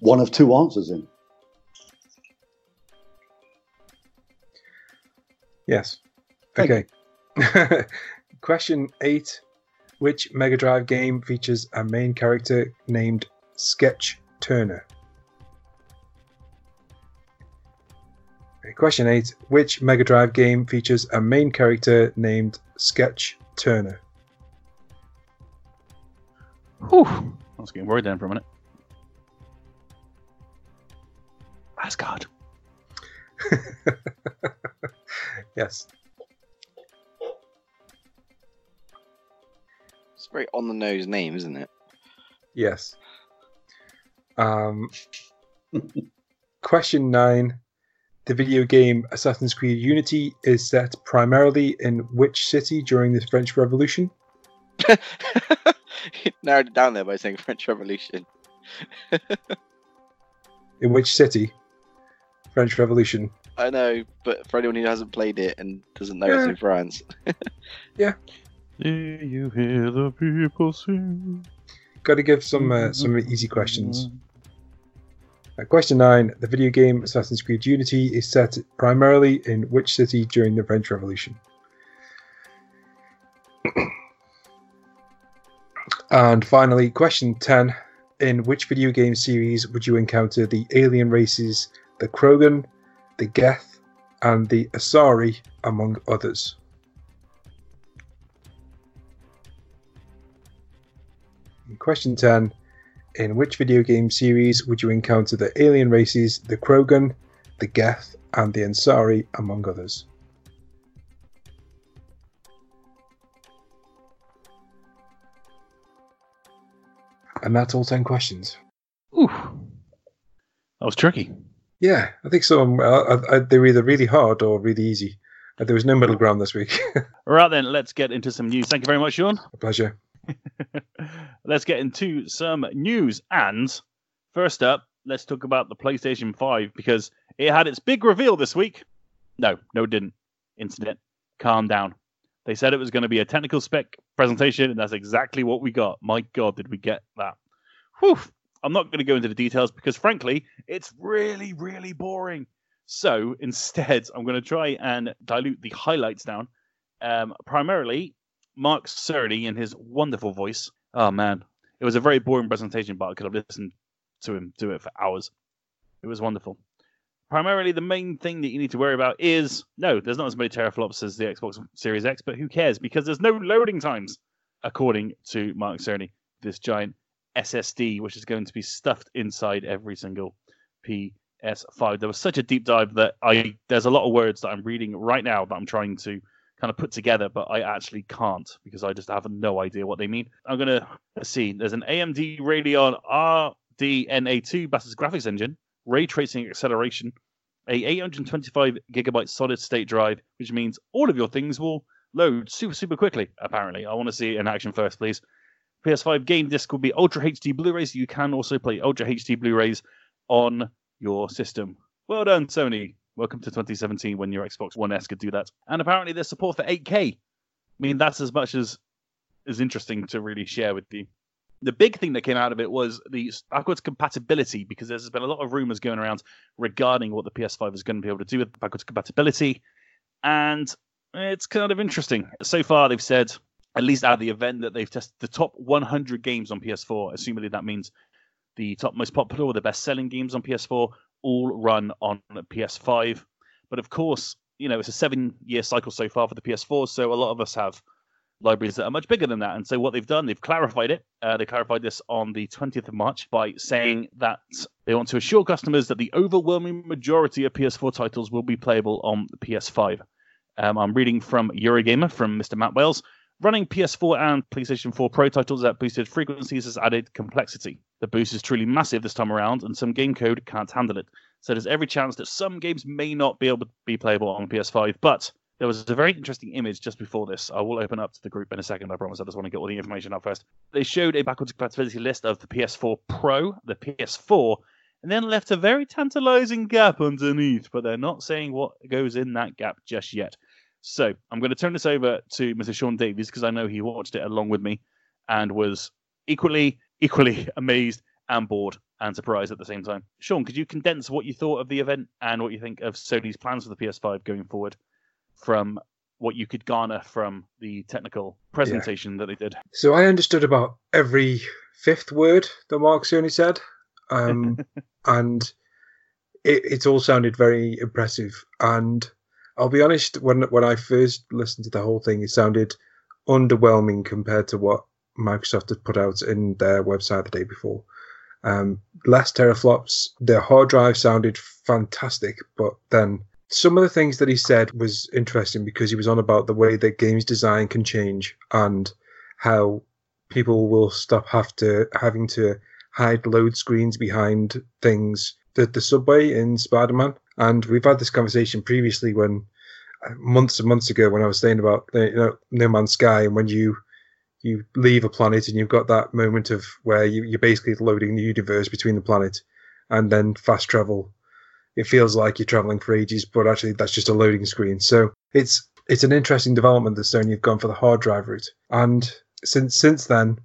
Speaker 3: One of two answers in.
Speaker 4: Yes. Okay. Question eight: Which Mega Drive game features a main character named Sketch Turner? Question eight: Which Mega Drive game features a main character named Sketch Turner?
Speaker 1: Whew. I was getting worried then for a minute. Asgard.
Speaker 4: yes.
Speaker 2: It's a very on the nose name, isn't it?
Speaker 4: Yes. Um, question nine. The video game Assassin's Creed Unity is set primarily in which city during the French Revolution?
Speaker 2: He narrowed it down there by saying French Revolution.
Speaker 4: In which city? French Revolution.
Speaker 2: I know, but for anyone who hasn't played it and doesn't know it's in France, yeah.
Speaker 1: Do you hear the people sing?
Speaker 4: Got to give some uh, some easy questions. Uh, question nine. The video game Assassin's Creed Unity is set primarily in which city during the French Revolution? and finally, question 10. In which video game series would you encounter the alien races, the Krogan, the Geth, and the Asari, among others? Question 10. In which video game series would you encounter the alien races, the Krogan, the Geth, and the Asari, among others? And that's all 10 questions.
Speaker 1: Ooh. That was tricky.
Speaker 4: Yeah, I think some uh, uh, they were either really hard or really easy. Uh, there was no middle ground this week.
Speaker 1: All right, then, let's get into some news. Thank you very much, Sean.
Speaker 4: A pleasure.
Speaker 1: let's get into some news. And first up, let's talk about the PlayStation 5 because it had its big reveal this week. No, no, it didn't. Incident. calm down. They said it was going to be a technical spec presentation, and that's exactly what we got. My God, did we get that? Whew. I'm not going to go into the details because, frankly, it's really, really boring. So instead, I'm going to try and dilute the highlights down. Um, primarily, Mark Cerny in his wonderful voice. Oh man, it was a very boring presentation, but I could have listened to him do it for hours. It was wonderful. primarily the main thing that you need to worry about is no, there's not as many teraflops as the Xbox Series X, but who cares? Because there's no loading times, according to Mark Cerny, this giant SSD, which is going to be stuffed inside every single PS5. There was such a deep dive that I there's a lot of words that I'm reading right now that I'm trying to kind of put together, but I actually can't because I just have no idea what they mean. I'm gonna see. There's an AMD Radeon RDNA2 Basis graphics engine, ray tracing acceleration, a 825 gigabyte solid state drive, which means all of your things will load super super quickly. Apparently, I want to see it in action first, please. PS5 game disc will be Ultra HD Blu-rays. You can also play Ultra HD Blu-rays on your system. Well done, Sony. Welcome to 2017 when your Xbox One S could do that. And apparently there's support for 8K. I mean, that's as much as is interesting to really share with you. The big thing that came out of it was the backwards compatibility because there's been a lot of rumors going around regarding what the PS5 is going to be able to do with backwards compatibility. And it's kind of interesting. So far, they've said, at least out of the event, that they've tested the top 100 games on PS4. Assumedly, that means the top most popular or the best selling games on PS4 all run on PS5. But of course, you know, it's a seven year cycle so far for the PS4, so a lot of us have libraries that are much bigger than that. And so what they've done, they've clarified it. Uh, they clarified this on the 20th of March by saying that they want to assure customers that the overwhelming majority of PS4 titles will be playable on the PS5. Um, I'm reading from Eurogamer from Mr. Matt Wales. Running PS4 and PlayStation 4 Pro titles at boosted frequencies has added complexity. The boost is truly massive this time around, and some game code can't handle it. So there's every chance that some games may not be able to be playable on PS5. But there was a very interesting image just before this. I will open up to the group in a second, I promise. I just want to get all the information up first. They showed a backwards compatibility list of the PS4 Pro, the PS4, and then left a very tantalizing gap underneath, but they're not saying what goes in that gap just yet. So I'm going to turn this over to Mr. Sean Davies because I know he watched it along with me and was equally, equally amazed and bored and surprised at the same time. Sean, could you condense what you thought of the event and what you think of Sony's plans for the PS5 going forward from what you could garner from the technical presentation yeah. that they did?
Speaker 4: So I understood about every fifth word that Mark Cerny said, um, and it, it all sounded very impressive and I'll be honest. When when I first listened to the whole thing, it sounded underwhelming compared to what Microsoft had put out in their website the day before. Um, less teraflops. The hard drive sounded fantastic, but then some of the things that he said was interesting because he was on about the way that games design can change and how people will stop have to having to hide load screens behind things. The the subway in Spider Man and we've had this conversation previously when uh, months and months ago when I was saying about you know, No Man's Sky and when you you leave a planet and you've got that moment of where you, you're basically loading the universe between the planet and then fast travel. It feels like you're traveling for ages, but actually that's just a loading screen. So it's it's an interesting development that Sony have gone for the hard drive route. And since since then,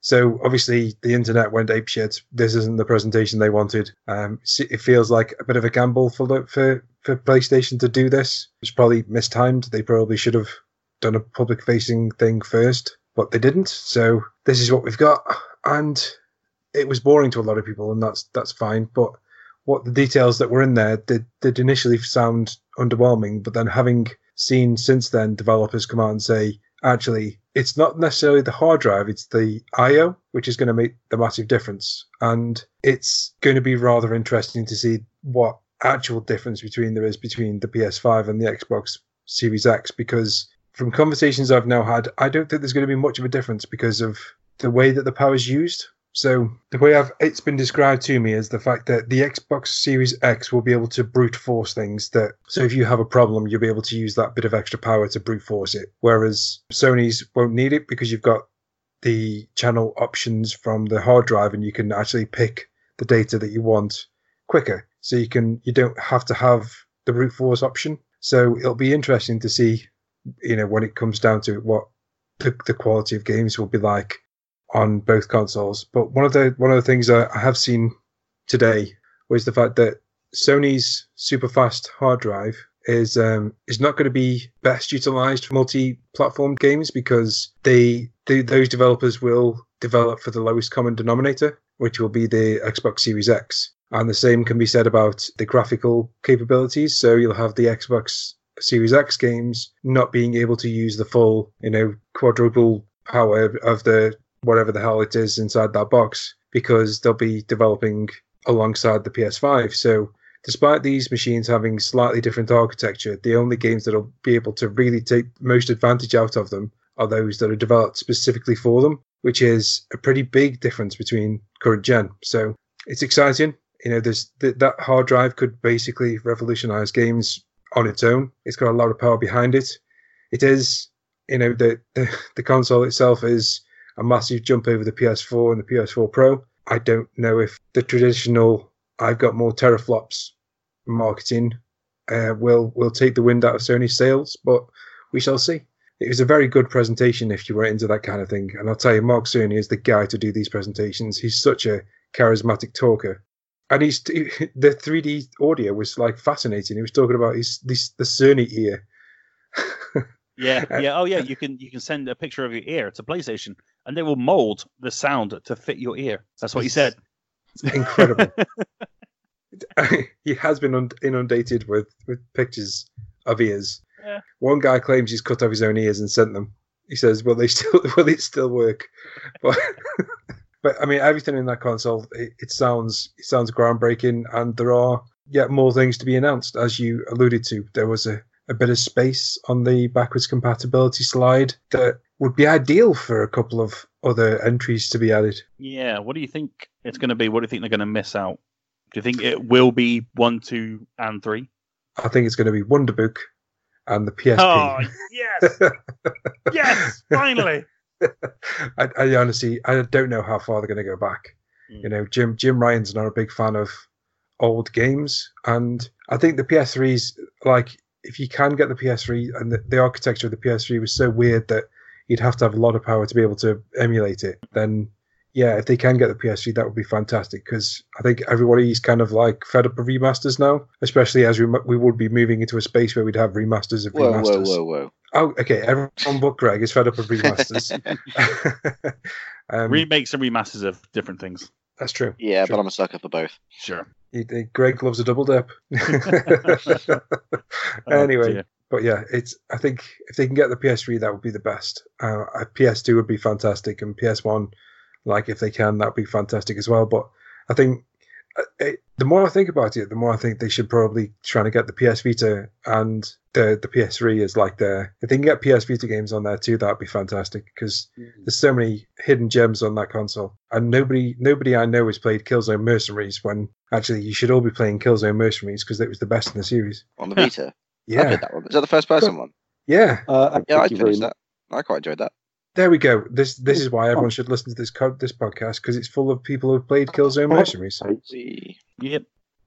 Speaker 4: so obviously the internet went apeshit. This isn't the presentation they wanted. Um, it feels like a bit of a gamble for for for PlayStation to do this. It's probably mistimed. They probably should have done a public facing thing first, but they didn't. So this is what we've got, and it was boring to a lot of people, and that's that's fine. But what the details that were in there did did initially sound underwhelming, but then having seen since then developers come out and say actually it's not necessarily the hard drive, it's the I/O, which is going to make the massive difference. And it's going to be rather interesting to see what actual difference between there is between the PS5 and the Xbox Series X, because from conversations I've now had, I don't think there's going to be much of a difference because of the way that the power is used. So the way I've it's been described to me is the fact that the Xbox Series X will be able to brute force things that so if you have a problem you'll be able to use that bit of extra power to brute force it. Whereas Sony's won't need it because you've got the channel options from the hard drive and you can actually pick the data that you want quicker. So you can you don't have to have the brute force option. So it'll be interesting to see you know when it comes down to what the, the quality of games will be like on both consoles. But one of the one of the things I, have seen today was the fact that Sony's super fast hard drive is um, is not going to be best utilized for multi-platform games because they, they those developers will develop for the lowest common denominator, which will be the Xbox Series X. And the same can be said about the graphical capabilities. So you'll have the Xbox Series X games not being able to use the full, you know, quadruple power of the whatever the hell it is inside that box because they'll be developing alongside the PS5. So despite these machines having slightly different architecture, the only games that'll be able to really take most advantage out of them are those that are developed specifically for them, which is a pretty big difference between current gen. So it's exciting. You know, there's th- that hard drive could basically revolutionize games on its own. It's got a lot of power behind it. It is, you know, the the, the console itself is a massive jump over the PS4 and the PS4 Pro. I don't know if the traditional I've got more teraflops marketing uh, will will take the wind out of Sony's sails, but we shall see. It was a very good presentation if you were into that kind of thing. And I'll tell you, Mark Cerny is the guy to do these presentations. He's such a charismatic talker. And he's the 3D audio was like fascinating. He was talking about his this the Cerny ear.
Speaker 1: Yeah, yeah. Oh, yeah. You can you can send a picture of your ear to PlayStation, and they will mold the sound to fit your ear. That's what he said.
Speaker 4: It's incredible. he has been inundated with, with pictures of ears.
Speaker 1: Yeah.
Speaker 4: One guy claims he's cut off his own ears and sent them. He says, "Will they still? Will it still work?" But, but I mean, everything in that console it, it sounds it sounds groundbreaking, and there are yet more things to be announced, as you alluded to. There was a a bit of space on the backwards compatibility slide that would be ideal for a couple of other entries to be added.
Speaker 1: Yeah. What do you think it's going to be? What do you think they're going to miss out? Do you think it will be one, two, and three?
Speaker 4: I think it's going to be Wonderbook and the PSP.
Speaker 1: Oh yes, yes, finally.
Speaker 4: I, I, honestly, I don't know how far they're going to go back. Mm. You know, Jim Jim Ryan's not a big fan of old games, and I think the PS3's like if you can get the PS3 and the, the architecture of the PS3 was so weird that you'd have to have a lot of power to be able to emulate it, then yeah, if they can get the PS3, that would be fantastic because I think everybody's kind of like fed up of remasters now, especially as we we would be moving into a space where we'd have remasters of
Speaker 2: whoa,
Speaker 4: remasters.
Speaker 2: Whoa, whoa, whoa,
Speaker 4: Oh, okay. Everyone but Greg is fed up of remasters.
Speaker 1: um, Remakes and remasters of different things.
Speaker 4: That's true.
Speaker 2: Yeah,
Speaker 4: true.
Speaker 2: but I'm a sucker for both.
Speaker 1: Sure.
Speaker 4: He, he, Greg loves a double dip. anyway, oh, but yeah, it's. I think if they can get the PS3, that would be the best. Uh, PS2 would be fantastic, and PS1 like if they can, that'd be fantastic as well. But I think uh, the more I think about it, the more I think they should probably try to get the PS Vita and the the PS3 is like their. If they can get PS Vita games on there too, that'd be fantastic because mm. there's so many hidden gems on that console, and nobody nobody I know has played Killzone Mercenaries when actually you should all be playing Killzone Mercenaries because it was the best in the series
Speaker 2: on the Vita.
Speaker 4: yeah,
Speaker 2: that one. Is that the first person one?
Speaker 4: Yeah,
Speaker 3: uh,
Speaker 2: yeah, I finished that. I quite enjoyed that.
Speaker 4: There we go. This this is why everyone oh. should listen to this co- this podcast because it's full of people who've played oh, Killzone oh, Mercenaries.
Speaker 1: Yep,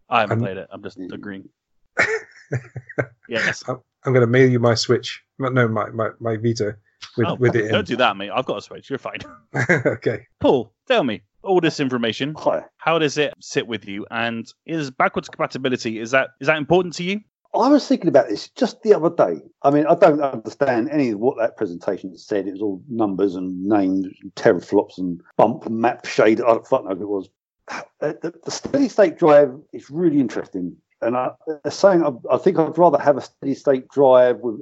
Speaker 1: I haven't played it. I'm just agreeing. yes,
Speaker 4: I'm, I'm going to mail you my Switch. No, my my, my Vita with
Speaker 1: oh,
Speaker 4: with it.
Speaker 1: Don't in. do that, mate. I've got a Switch. You're fine.
Speaker 4: okay.
Speaker 1: Paul, tell me all this information.
Speaker 3: Hi.
Speaker 1: How does it sit with you? And is backwards compatibility is that is that important to you?
Speaker 3: I was thinking about this just the other day. I mean, I don't understand any of what that presentation said. It was all numbers and names, teraflops and bump map shade. I don't fucking know if it was. Uh, the, the steady state drive is really interesting. And I, am saying I, I, think I'd rather have a steady state drive with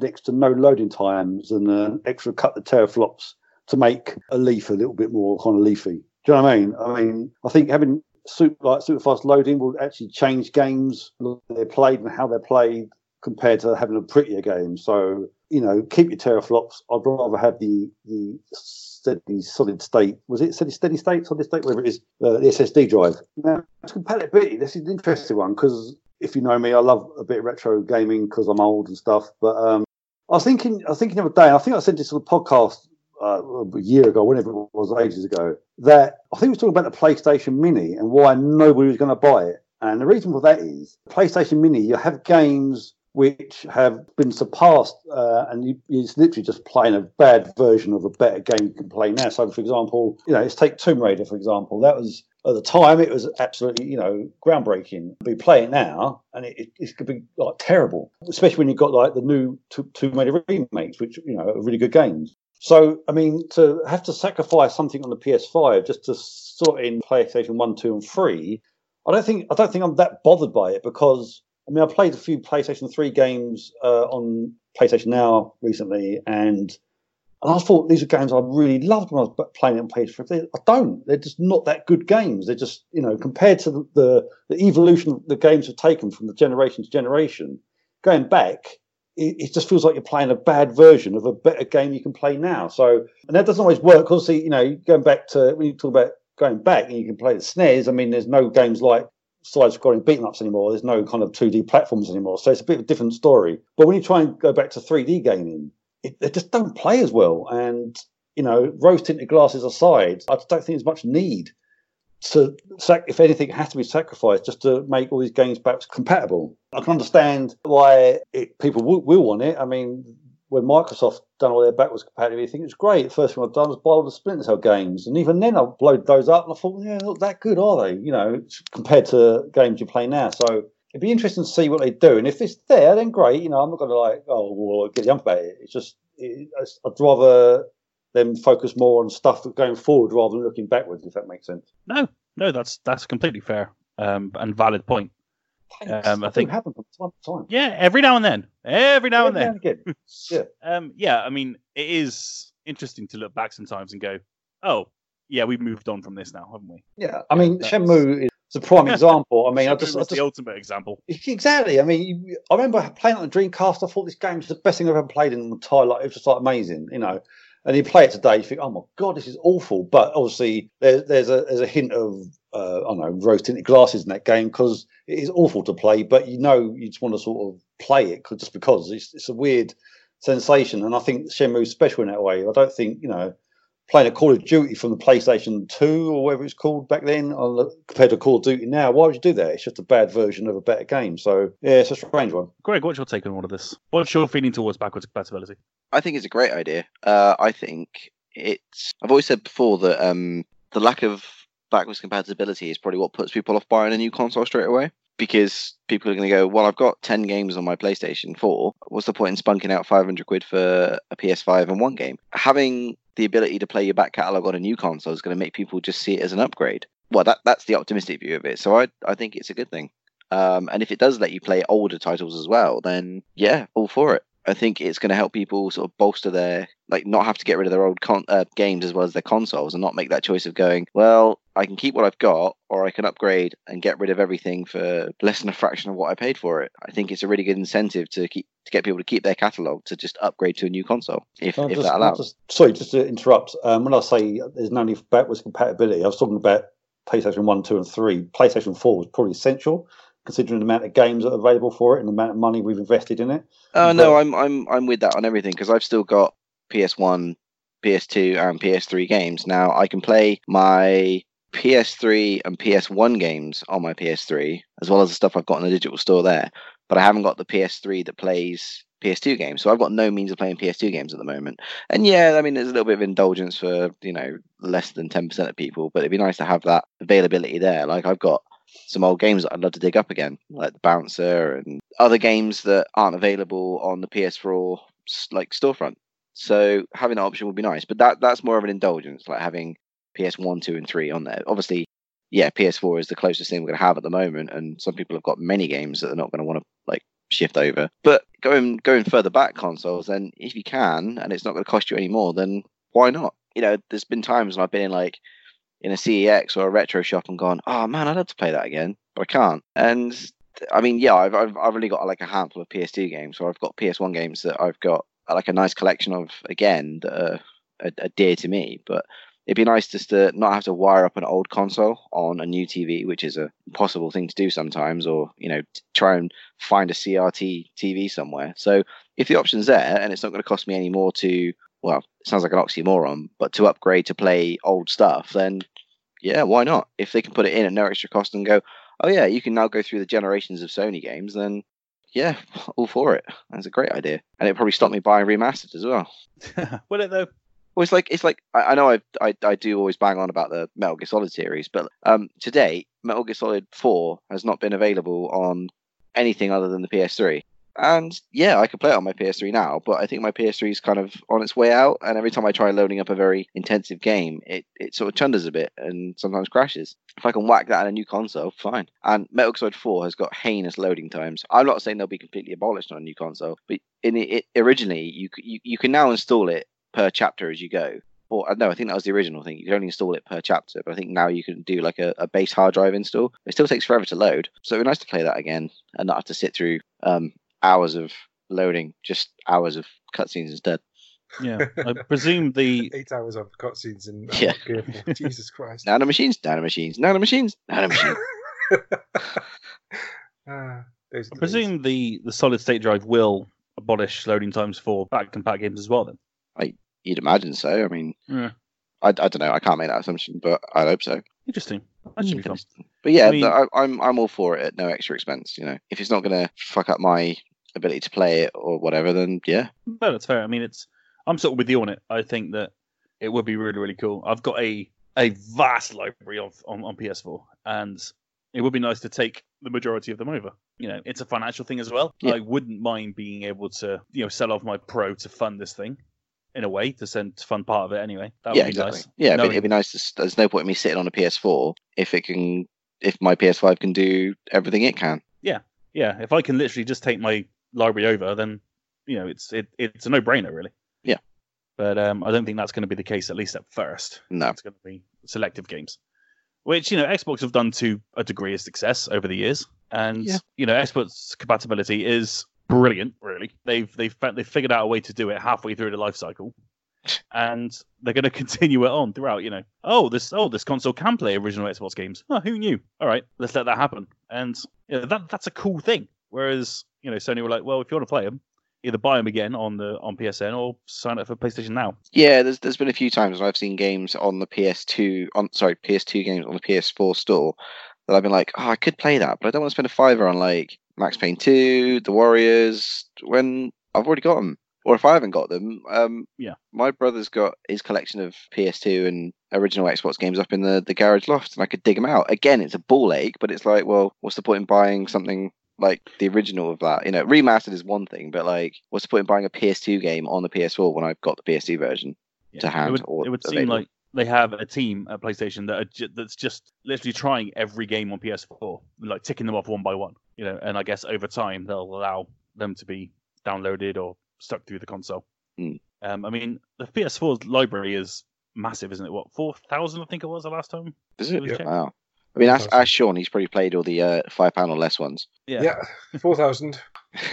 Speaker 3: next to no loading times and an extra cut of teraflops to make a leaf a little bit more kind of leafy. Do you know what I mean? I mean, I think having super like super fast loading will actually change games they're played and how they're played compared to having a prettier game. So you know, keep your teraflops. I'd rather have the the steady solid state. Was it steady steady state, solid state, whatever it is, uh, the SSD drive. Now, compatibility. This is an interesting one because if you know me, I love a bit of retro gaming because I'm old and stuff. But um, I was thinking, I was thinking the other day. I think I sent this on the podcast uh, a year ago, whenever it was, ages ago, that I think we was talking about the PlayStation Mini and why nobody was going to buy it. And the reason for that is PlayStation Mini, you have games which have been surpassed, uh, and you, it's literally just playing a bad version of a better game you can play now. So, for example, you know, let's take Tomb Raider for example. That was at the time it was absolutely you know groundbreaking. Be playing now, and it, it, it, could be like terrible, especially when you've got like the new Tomb Raider remakes, which you know are really good games. So, I mean, to have to sacrifice something on the PS5 just to sort in PlayStation 1, 2, and 3, I don't think I don't think I'm that bothered by it because I mean I played a few PlayStation Three games uh, on PlayStation Now recently, and and I thought these are games I really loved when I was playing on PS3. I don't. They're just not that good games. They're just you know compared to the the, the evolution the games have taken from the generation to generation. Going back, it, it, just feels like you're playing a bad version of a better game you can play now. So, and that doesn't always work. Obviously, you know, going back to when you talk about going back and you can play the SNES, I mean, there's no games like side scrolling beaten ups anymore. There's no kind of 2D platforms anymore. So it's a bit of a different story. But when you try and go back to 3D gaming, it, they just don't play as well. And, you know, rose tinted glasses aside, I just don't think there's much need to if anything has to be sacrificed just to make all these games backwards compatible. I can understand why it, people will, will, want it. I mean, when Microsoft done all their backwards compatibility, I think it was great. The first thing I've done was buy all the Splinter Cell games, and even then I loaded those up and I thought, yeah, not that good, are they? You know, compared to games you play now. So it'd be interesting to see what they do, and if it's there, then great. You know, I'm not going to like, oh, well, get jump about it. It's just it, I'd rather them focus more on stuff going forward rather than looking backwards, if that makes sense.
Speaker 1: No, no, that's that's completely fair um, and valid point.
Speaker 3: Um, I think happen from time to time.
Speaker 1: Yeah, every now and then, every now every and then.
Speaker 3: Now yeah,
Speaker 1: um, yeah. I mean, it is interesting to look back sometimes and go, "Oh, yeah, we've moved on from this now, haven't we?"
Speaker 3: Yeah, I mean, that's... Shenmue is a prime example. I mean, I just, I just
Speaker 1: the ultimate example.
Speaker 3: Exactly. I mean, I remember playing on the Dreamcast. I thought this game was the best thing I've ever played in my entire life. It was just like amazing, you know. And you play it today, you think, "Oh my god, this is awful." But obviously, there's there's a there's a hint of uh, I don't know rose tinted glasses in that game because it is awful to play. But you know, you just want to sort of play it just because it's it's a weird sensation. And I think Shenmue's special in that way. I don't think you know playing a Call of Duty from the PlayStation 2 or whatever it's called back then compared to Call of Duty now, why would you do that? It's just a bad version of a better game. So, yeah, it's a strange one.
Speaker 1: Greg, what's your take on all of this? What's your feeling towards backwards compatibility?
Speaker 2: I think it's a great idea. Uh, I think it's. I've always said before that um, the lack of backwards compatibility is probably what puts people off buying a new console straight away because people are going to go, well, I've got 10 games on my PlayStation 4. What's the point in spunking out 500 quid for a PS5 and one game? Having the ability to play your back catalogue on a new console is going to make people just see it as an upgrade. Well, that that's the optimistic view of it. So I I think it's a good thing. Um, and if it does let you play older titles as well, then yeah, all for it. I think it's going to help people sort of bolster their like not have to get rid of their old con- uh, games as well as their consoles and not make that choice of going well I can keep what I've got or I can upgrade and get rid of everything for less than a fraction of what I paid for it. I think it's a really good incentive to keep to get people to keep their catalog to just upgrade to a new console if, if
Speaker 3: just,
Speaker 2: that allows.
Speaker 3: Just, sorry, just to interrupt. Um, when I say there's no need for backwards compatibility, I was talking about PlayStation One, Two, and Three. PlayStation Four was probably essential considering the amount of games that are available for it and the amount of money we've invested in it.
Speaker 2: Oh uh, no, I'm I'm I'm with that on everything because I've still got PS1, PS2, and PS3 games. Now I can play my PS3 and PS1 games on my PS3, as well as the stuff I've got in the digital store there. But I haven't got the PS3 that plays PS2 games, so I've got no means of playing PS2 games at the moment. And yeah, I mean, there's a little bit of indulgence for you know less than ten percent of people, but it'd be nice to have that availability there. Like I've got some old games that I'd love to dig up again, like the Bouncer and other games that aren't available on the PS4 like storefront. So having that option would be nice, but that that's more of an indulgence, like having PS1, 2, and 3 on there. Obviously, yeah, PS4 is the closest thing we're going to have at the moment, and some people have got many games that they're not going to want to shift over. But going going further back consoles, then if you can, and it's not going to cost you any more, then why not? You know, there's been times when I've been in like in a CeX or a retro shop and gone, oh man, I'd love to play that again, but I can't. And I mean, yeah, I've I've, I've only got like a handful of PS2 games, so I've got PS1 games that I've got like a nice collection of again that are, are, are dear to me, but it'd be nice just to not have to wire up an old console on a new TV, which is a possible thing to do sometimes, or you know, try and find a CRT TV somewhere. So if the option's there and it's not going to cost me any more to, well, it sounds like an oxymoron, but to upgrade to play old stuff, then yeah, why not? If they can put it in at no extra cost and go, oh yeah, you can now go through the generations of Sony games, then yeah, all for it. That's a great idea, and it probably stop me buying remastered as well.
Speaker 1: Will it though?
Speaker 2: Well, it's like it's like I, I know I, I I do always bang on about the Metal Gear Solid series, but um, today Metal Gear Solid Four has not been available on anything other than the PS3. And yeah, I could play it on my PS3 now, but I think my PS3 is kind of on its way out. And every time I try loading up a very intensive game, it, it sort of chunders a bit and sometimes crashes. If I can whack that on a new console, fine. And Metal Gear Solid 4 has got heinous loading times. I'm not saying they'll be completely abolished on a new console, but in it, originally you, you you can now install it per chapter as you go. Or uh, no, I think that was the original thing. You could only install it per chapter, but I think now you can do like a, a base hard drive install. It still takes forever to load, so it'd be nice to play that again and not have to sit through um, hours of loading, just hours of cutscenes instead.
Speaker 1: Yeah, I presume the
Speaker 4: Eight hours of cutscenes in
Speaker 2: Yeah.
Speaker 4: Metal Gear 4. Jesus Christ.
Speaker 2: Nano machines, nano machines, nano machines, nano machines.
Speaker 4: Ah, those
Speaker 1: I
Speaker 4: days.
Speaker 1: presume the the solid state drive will abolish loading times for back compat games as well. Then.
Speaker 2: You'd imagine so. I mean,
Speaker 1: Yeah.
Speaker 2: I, I don't know. I can't make that assumption, but I hope so.
Speaker 1: Interesting. That should be fun.
Speaker 2: Interesting. But yeah,
Speaker 1: I mean-
Speaker 2: I, I'm I'm all for it at no extra expense. You know, if it's not going to fuck up my ability to play it or whatever, then yeah,
Speaker 1: No, that's fair. I mean, it's I'm sort of with you on it. I think that it would be really, really cool. I've got a a vast library of on, on PS4, and it would be nice to take the majority of them over. You know, it's a financial thing as well.
Speaker 2: Yeah.
Speaker 1: I wouldn't mind being able to, you know, sell off my Pro to fund this thing in a way to send to fund part of it anyway. That
Speaker 2: yeah,
Speaker 1: would be
Speaker 2: exactly.
Speaker 1: nice.
Speaker 2: Yeah,
Speaker 1: Knowing-
Speaker 2: it'd be nice. To, there's no point in me sitting on a PS4 if it can, if my PS5 can do everything it can.
Speaker 1: Yeah, yeah, if I can literally just take my library over, then you know, it's it, it's a no brainer really.
Speaker 2: Yeah.
Speaker 1: But um, I don't think that's going to be the case at least at first.
Speaker 2: No,
Speaker 1: it's going to be selective games, which you know Xbox have done to a degree of success over the years, and
Speaker 2: Yeah.
Speaker 1: you know Xbox compatibility is brilliant. Really, they've they've they've figured out a way to do it halfway through the life cycle, and they're going to continue it on throughout. You know, oh this oh this console can play original Xbox games. Oh, who knew? All right, let's let that happen, and you know, that that's a cool thing. Whereas you know Sony were like, well, if you want to play them. Either buy them again on the on PSN or sign up for PlayStation Now.
Speaker 2: yeah. There's there's been a few times I've seen games on the PS2 on sorry PS2 games on the PS4 store that I've been like, oh, I could play that, but I don't want to spend a fiver on like Max Payne 2, The Warriors when I've already got them. Or if I haven't got them, um,
Speaker 1: Yeah.
Speaker 2: my brother's got his collection of PS2 and original Xbox games up in the, the garage loft, and I could dig them out. Again, it's a ball ache, but it's like, well, what's the point in buying something like the original of that? You know, remastered is one thing, but like, what's the point in buying a PS2 game on the PS4 when I've got the PS2 version? To hand
Speaker 1: It would,
Speaker 2: or
Speaker 1: it would seem like they have a team at PlayStation that are ju- that's just literally trying every game on PS4, like ticking them off one by one. You know, and I guess over time they'll allow them to be downloaded or stuck through the console.
Speaker 2: Hmm.
Speaker 1: Um, I mean, the PS4's library is massive, isn't it? What four thousand? I think it was the last time.
Speaker 2: Is it?
Speaker 1: Please check.
Speaker 2: Wow. I mean, ask,
Speaker 4: Awesome.
Speaker 2: ask Sean. He's probably played all the uh, five pound or less ones.
Speaker 1: Yeah,
Speaker 4: Yeah, 4,000.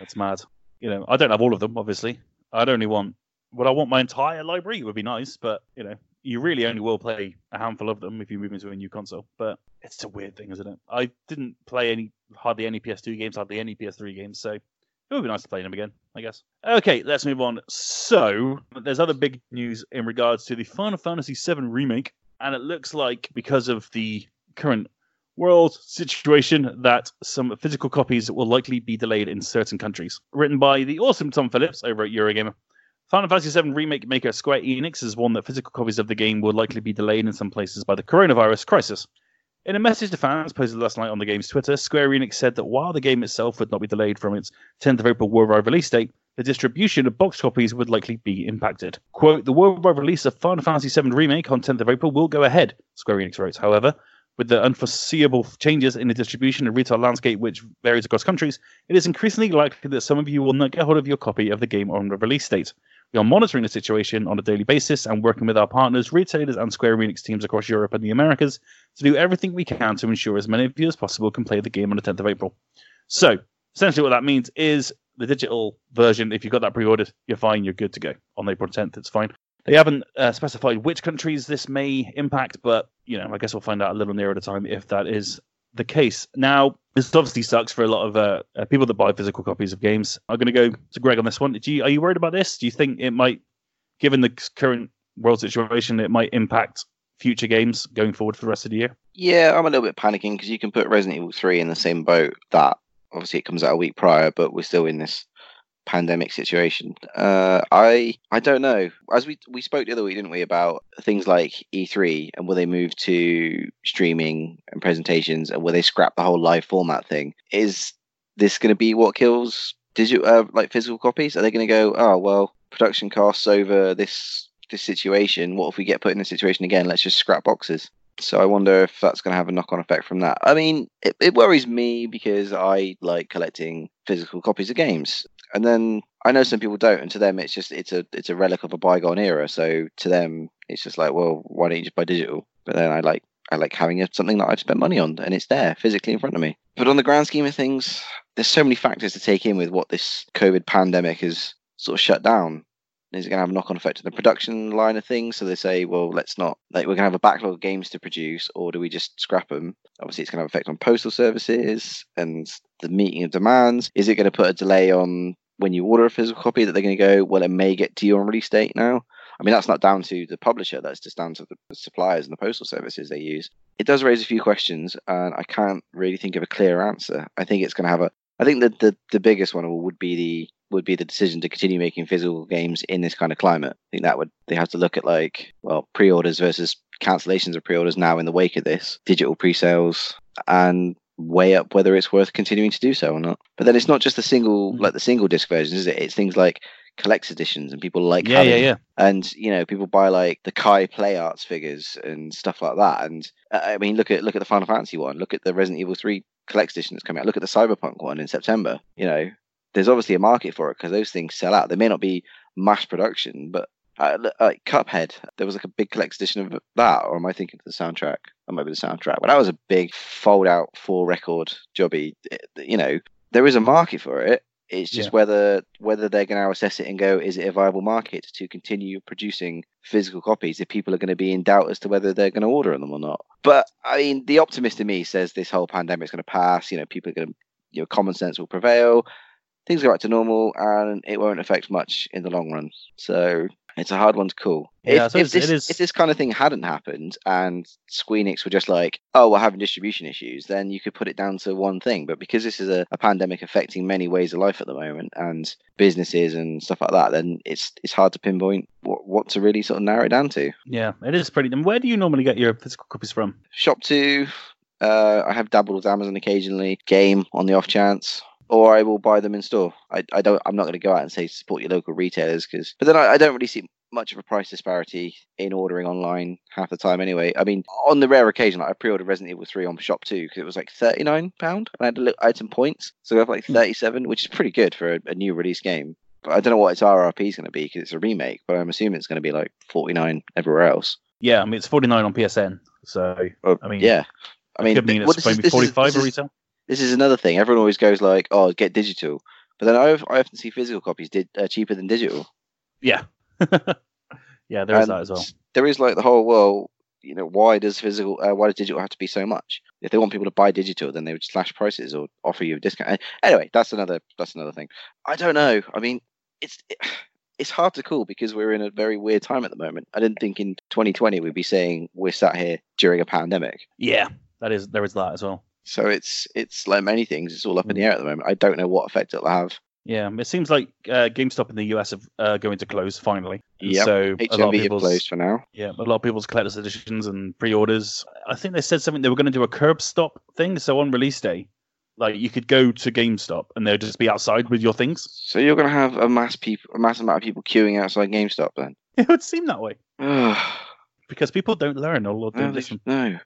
Speaker 1: that's mad. You know, I don't have all of them, obviously. I'd only want. Would I want my entire library? It would be nice, but you know, you really only will play a handful of them if you move into a new console. But it's a weird thing, isn't it? I didn't play any hardly any PS2 games, hardly any PS3 games, so it would be nice to play them again, I guess. Okay, let's move on. So there's other big news in regards to the Final Fantasy VII remake, and it looks like because of the current world situation that some physical copies will likely be delayed in certain countries. Written by the awesome Tom Phillips over at Eurogamer. Final Fantasy VII Remake maker Square Enix has warned that physical copies of the game will likely be delayed in some places by the coronavirus crisis. In a message to fans posted last night on the game's Twitter, Square Enix said that while the game itself would not be delayed from its 10th of April worldwide release date, the distribution of box copies would likely be impacted. Quote, the worldwide release of Final Fantasy VII Remake on 10th of April will go ahead, Square Enix wrote. However, with the unforeseeable changes in the distribution and retail landscape which varies across countries, it is increasingly likely that some of you will not get hold of your copy of the game on the release date. We are monitoring the situation on a daily basis and working with our partners, retailers, and Square Enix teams across Europe and the Americas to do everything we can to ensure as many of you as possible can play the game on the 10th of April. So, essentially, what that means is the digital version, if you've got that pre ordered, you're fine, you're good to go. On April 10th, it's fine. They haven't uh, specified which countries this may impact, but, you know, I guess we'll find out a little nearer the time if that is the case. Now, this obviously sucks for a lot of uh, uh, people that buy physical copies of games. I'm going to go to Greg on this one. Do you, are you worried about this? Do you think it might, given the current world situation, it might impact future games going forward for the rest of the year?
Speaker 2: Yeah, I'm a little bit panicking because you can put Resident Evil 3 in the same boat that obviously it comes out a week prior, but we're still in this pandemic situation. Uh, I I don't know. As we we spoke the other week, didn't we, about things like E3 and will they move to streaming and presentations and will they scrap the whole live format thing? Is this going to be what kills digital, uh, like physical copies? Are they going to go, oh well, production costs over this this situation? What if we get put in this situation again? Let's just scrap boxes. So I wonder if that's going to have a knock-on effect from that. I mean, it, it worries me because I like collecting physical copies of games, and then I know some people don't, and to them it's just it's a it's a relic of a bygone era. So to them it's just like, well, why don't you just buy digital? But then I like I like having something that I've spent money on, and it's there physically in front of me. But on the grand scheme of things, there's so many factors to take in with what this COVID pandemic has sort of shut down. Is it going to have a knock on effect to the production line of things? So they say, well, let's not, like, we're going to have a backlog of games to produce, or do we just scrap them? Obviously, it's going to have effect on postal services and the meeting of demands. Is it going to put a delay on when you order a physical copy that they're going to go, well, it may get to you on release date now? I mean, that's not down to the publisher, that's just down to the suppliers and the postal services they use. It does raise a few questions, and I can't really think of a clear answer. I think it's going to have a, I think that the, the biggest one would be the would be the decision to continue making physical games in this kind of climate. I think that would they have to look at like well pre-orders versus cancellations of pre-orders now in the wake of this, digital pre-sales, and weigh up whether it's worth continuing to do so or not. But then it's not just the single
Speaker 1: Mm.
Speaker 2: like the single disc versions, is it? It's things like collector's editions and people like
Speaker 1: Yeah, yeah, yeah.
Speaker 2: and you know people buy like the Kai Play Arts figures and stuff like that. And uh, I mean, look at look at the Final Fantasy one, look at the Resident Evil Three collector's edition that's coming out, look at the Cyberpunk one in September. You know, there's obviously a market for it because those things sell out. They may not be mass production, but uh, like Cuphead, there was like a big collector's edition of that, or am I thinking of the soundtrack? That might be the soundtrack. But that was a big fold out four record jobby. It- you know, there is a market for it. It's just
Speaker 1: Yeah.
Speaker 2: whether whether they're going to assess it and go, is it a viable market to continue producing physical copies if people are going to be in doubt as to whether they're going to order them or not. But I mean, the optimist in me says this whole pandemic is going to pass. You know, people are going to, you know, common sense will prevail. Things go back to normal, and it won't affect much in the long run. So it's a hard one to call.
Speaker 1: Yeah,
Speaker 2: if,
Speaker 1: so
Speaker 2: if this
Speaker 1: it is-
Speaker 2: if this kind of thing hadn't happened and Squeenix were just like, oh, we're having distribution issues, then you could put it down to one thing. But because this is a, a pandemic affecting many ways of life at the moment and businesses and stuff like that, then it's it's hard to pinpoint what, what to really sort of narrow it down to.
Speaker 1: Yeah, it is pretty. And where do you normally get your physical copies from?
Speaker 2: ShopTo, uh, I have dabbled with Amazon occasionally. Game on the off chance. Or I will buy them in store. I, I don't. I'm not going to go out and say support your local retailers because. But then I, I don't really see much of a price disparity in ordering online half the time anyway. I mean, on the rare occasion, like I pre-ordered Resident Evil 3 on ShopTo because it was like 39 pound, and I had, a li- I had some points, so I have like
Speaker 1: Hmm.
Speaker 2: 37, which is pretty good for a, a new release game. But I don't know what its RRP is going to be because it's a remake, but I'm assuming it's going to be like 49 everywhere else.
Speaker 1: Yeah, I mean it's forty nine on PSN. So
Speaker 2: Well,
Speaker 1: I mean,
Speaker 2: yeah. I mean,
Speaker 1: could mean it's maybe
Speaker 2: this is-
Speaker 1: forty five or
Speaker 2: is-
Speaker 1: retail.
Speaker 2: This is another thing. Everyone always goes like, "Oh, get digital," but then I, I often see physical copies did uh, cheaper than digital.
Speaker 1: Yeah, yeah, there is
Speaker 2: And
Speaker 1: that as well.
Speaker 2: There is like the whole well, you know, why does physical, uh, why does digital have to be so much? If they want people to buy digital, then they would slash prices or offer you a discount. Anyway, that's another that's another thing. I don't know. I mean, it's it's hard to call because we're in a very weird time at the moment. I didn't think in 2020 we'd be saying we're sat here during a pandemic.
Speaker 1: Yeah, that is there is that as well.
Speaker 2: So it's it's like many things. It's all up in
Speaker 1: Mm.
Speaker 2: the air at the moment. I don't know what effect it'll have.
Speaker 1: Yeah, it seems like uh, GameStop in the US have uh, going to close finally.
Speaker 2: Yeah.
Speaker 1: So a lot of
Speaker 2: HMV
Speaker 1: people's
Speaker 2: closed for now.
Speaker 1: yeah, a lot of people's collector's editions and pre-orders. I think they said something they were going to do a curb stop thing. So on release day, like you could go to GameStop and they'll just be outside with your things.
Speaker 2: So you're going to have a mass people, a mass amount of people queuing outside GameStop then?
Speaker 1: It would seem that way because people don't learn or don't
Speaker 2: they-
Speaker 1: listen.
Speaker 2: no.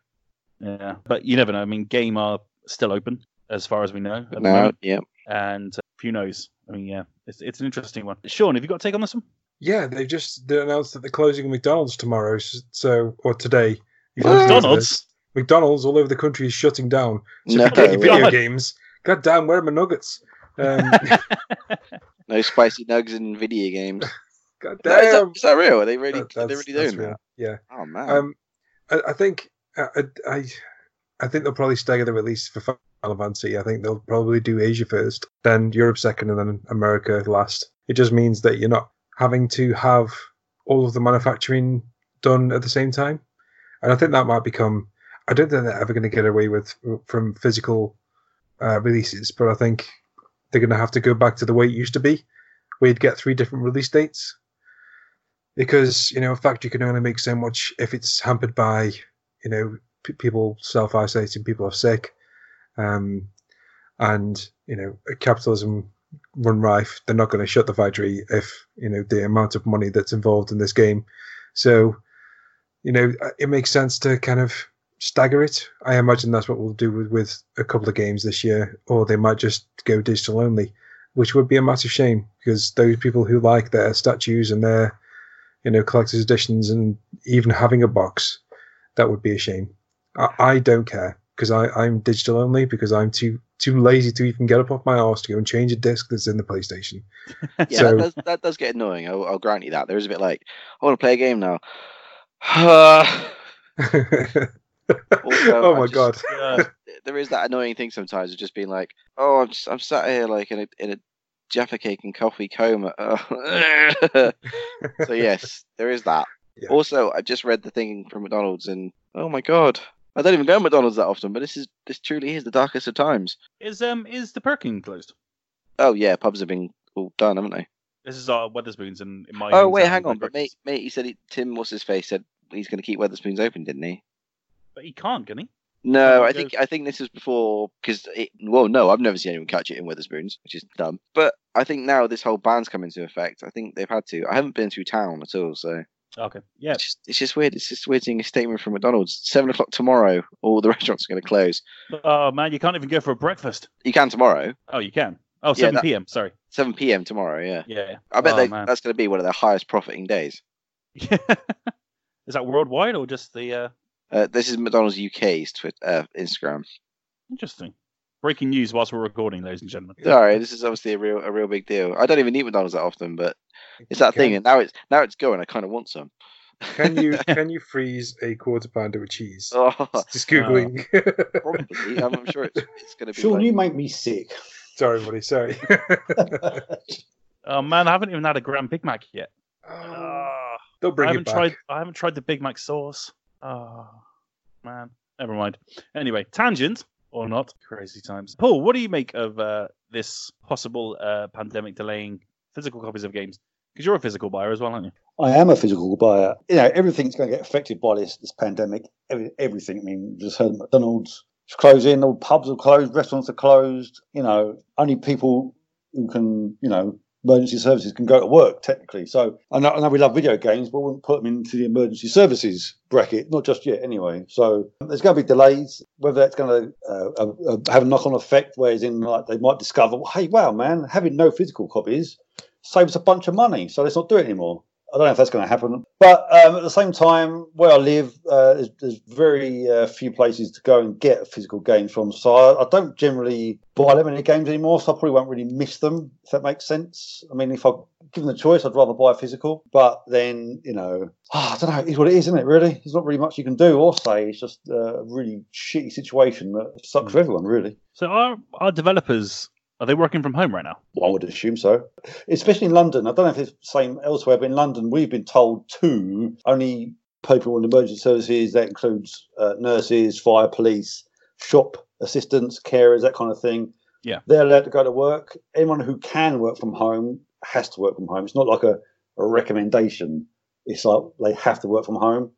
Speaker 1: Yeah, but you never know. I mean, game are still open as far as we know at the
Speaker 2: No,
Speaker 1: moment,
Speaker 2: yeah.
Speaker 1: and uh, who knows? I mean, yeah, it's it's an interesting one. Sean, have you got a take on this one?
Speaker 4: Yeah, they've just they announced that they're closing McDonald's tomorrow, so or today. If
Speaker 2: What?
Speaker 4: you're listening to this,
Speaker 1: McDonald's.
Speaker 4: McDonald's all over the country is shutting down. So
Speaker 2: No,
Speaker 4: if you your video
Speaker 1: God.
Speaker 4: games, god damn, where are my nuggets? Um,
Speaker 2: no spicy nugs in video games.
Speaker 4: god
Speaker 2: No, is, that,
Speaker 4: damn.
Speaker 2: is that real? Are they really?
Speaker 4: That-
Speaker 2: are they really
Speaker 4: that's
Speaker 2: doing
Speaker 4: real.
Speaker 2: that?
Speaker 4: Yeah.
Speaker 2: Oh man.
Speaker 4: Um, I, I think I, I I think they'll probably stagger the release for Final Fantasy. I think they'll probably do Asia first, then Europe second, and then America last. It just means that you're not having to have all of the manufacturing done at the same time, and I think that might become. I don't think they're ever going to get away with from physical uh, releases, but I think they're going to have to go back to the way it used to be, you'd get three different release dates because you know, in fact, you can only make so much if it's hampered by you know p- people self isolating, people are sick, um, and you know capitalism run rife. They're not going to shut the factory if you know the amount of money that's involved in this game. So, you know, it makes sense to kind of stagger it. I imagine that's what we'll do with, with a couple of games this year, or they might just go digital only, which would be a massive shame because those people who like their statues and their, you know, collector's editions and even having a box, that would be a shame. I, I don't care because I'm digital only because I'm too too lazy to even get up off my arse to go and change a disc that's in the PlayStation.
Speaker 2: yeah, so, that, does, that does get annoying. I'll, I'll, grant you that. There is a bit like, I want to play a game now.
Speaker 4: also, oh my just, god!
Speaker 2: Uh, there is that annoying thing sometimes of just being like, oh, I'm just, I'm sat here like in a in a Jaffa cake and coffee coma. so yes, there is that. Yeah. Also, I just read the thing from McDonald's, and oh my god, I don't even go to McDonald's that often, but this is this truly is the darkest of times.
Speaker 1: Is um is the Perkin closed?
Speaker 2: Oh yeah, pubs have been all done, haven't they?
Speaker 1: This is our Wetherspoons in, in my.
Speaker 2: Oh wait, hang on, but mate, mate, he said he, Tim, what's his face, said he's going to keep Wetherspoons open, didn't he?
Speaker 1: But he can't, can he?
Speaker 2: No, I think I think this is before because well, no, I've never seen anyone catch it in Wetherspoons, which is dumb. But I think now this whole ban's come into effect. I think they've had to. I haven't been through town at all, so
Speaker 1: Okay. Yeah.
Speaker 2: It's just, it's just weird. It's just weird seeing a statement from McDonald's. Seven o'clock tomorrow, all the restaurants are going to close.
Speaker 1: Oh man, you can't even go for a breakfast.
Speaker 2: You can tomorrow.
Speaker 1: Oh, you can. Oh, 7 yeah, p.m. Sorry.
Speaker 2: 7 p.m. tomorrow. Yeah.
Speaker 1: Yeah.
Speaker 2: I bet oh, they, that's going to be one of their highest profiting days.
Speaker 1: Is that worldwide or just the? Uh...
Speaker 2: Uh, this is McDonald's UK's Twitter, uh, Instagram.
Speaker 1: Interesting. Breaking news whilst we're recording, ladies and gentlemen.
Speaker 2: Sorry, this is obviously a real a real big deal. I don't even eat McDonald's that often, but it's that thing, and now it's now it's going. I kind of want some.
Speaker 4: Can you can you freeze a quarter pounder with cheese? Oh, Just googling.
Speaker 2: Uh, probably. I'm, sure it's, it's going to be.
Speaker 3: Sean, like... you make me sick.
Speaker 4: Sorry, buddy. Sorry.
Speaker 1: oh man, I haven't even had a Grand Big Mac yet. Oh,
Speaker 4: They'll bring
Speaker 1: I haven't
Speaker 4: it back.
Speaker 1: tried. I haven't tried the Big Mac sauce. Oh man, never mind. Anyway, tangent or not, crazy times. Paul, what do you make of uh, this possible uh, pandemic delaying physical copies of games? Because you're a physical buyer as well, aren't you?
Speaker 3: I am a physical buyer. You know, everything's going to get affected by this this pandemic. Every, everything. I mean, just heard McDonald's is closing, all pubs are closed, restaurants are closed. You know, only people who can, you know, emergency services can go to work technically. So I know, I know we love video games, but we wouldn't put them into the emergency services bracket, not just yet anyway. So there's going to be delays. Whether that's going to uh, uh, have a knock-on effect, whereas in like they might discover, hey, wow, man, having no physical copies saves a bunch of money, so let's not do it anymore. I don't know if that's going to happen, but um, at the same time, where I live, uh, there's, there's, very uh, few places to go and get physical games from. So I, I, don't generally buy that many games anymore. So I probably won't really miss them, if that makes sense. I mean, if I given the choice, I'd rather buy a physical. But then, you know, oh, I don't know. It's what it is, isn't it? Really, there's not really much you can do or say. It's just a really shitty situation that sucks for everyone, really.
Speaker 1: So our our developers are they working from home right now?
Speaker 3: Well, I would assume so. Especially in London. I don't know if it's the same elsewhere, but in London, we've been told to only people in emergency services, that includes uh, nurses, fire police, shop assistants, carers, that kind of thing.
Speaker 1: Yeah.
Speaker 3: They're allowed to go to work. Anyone who can work from home has to work from home. It's not like a, a recommendation. It's like they have to work from home.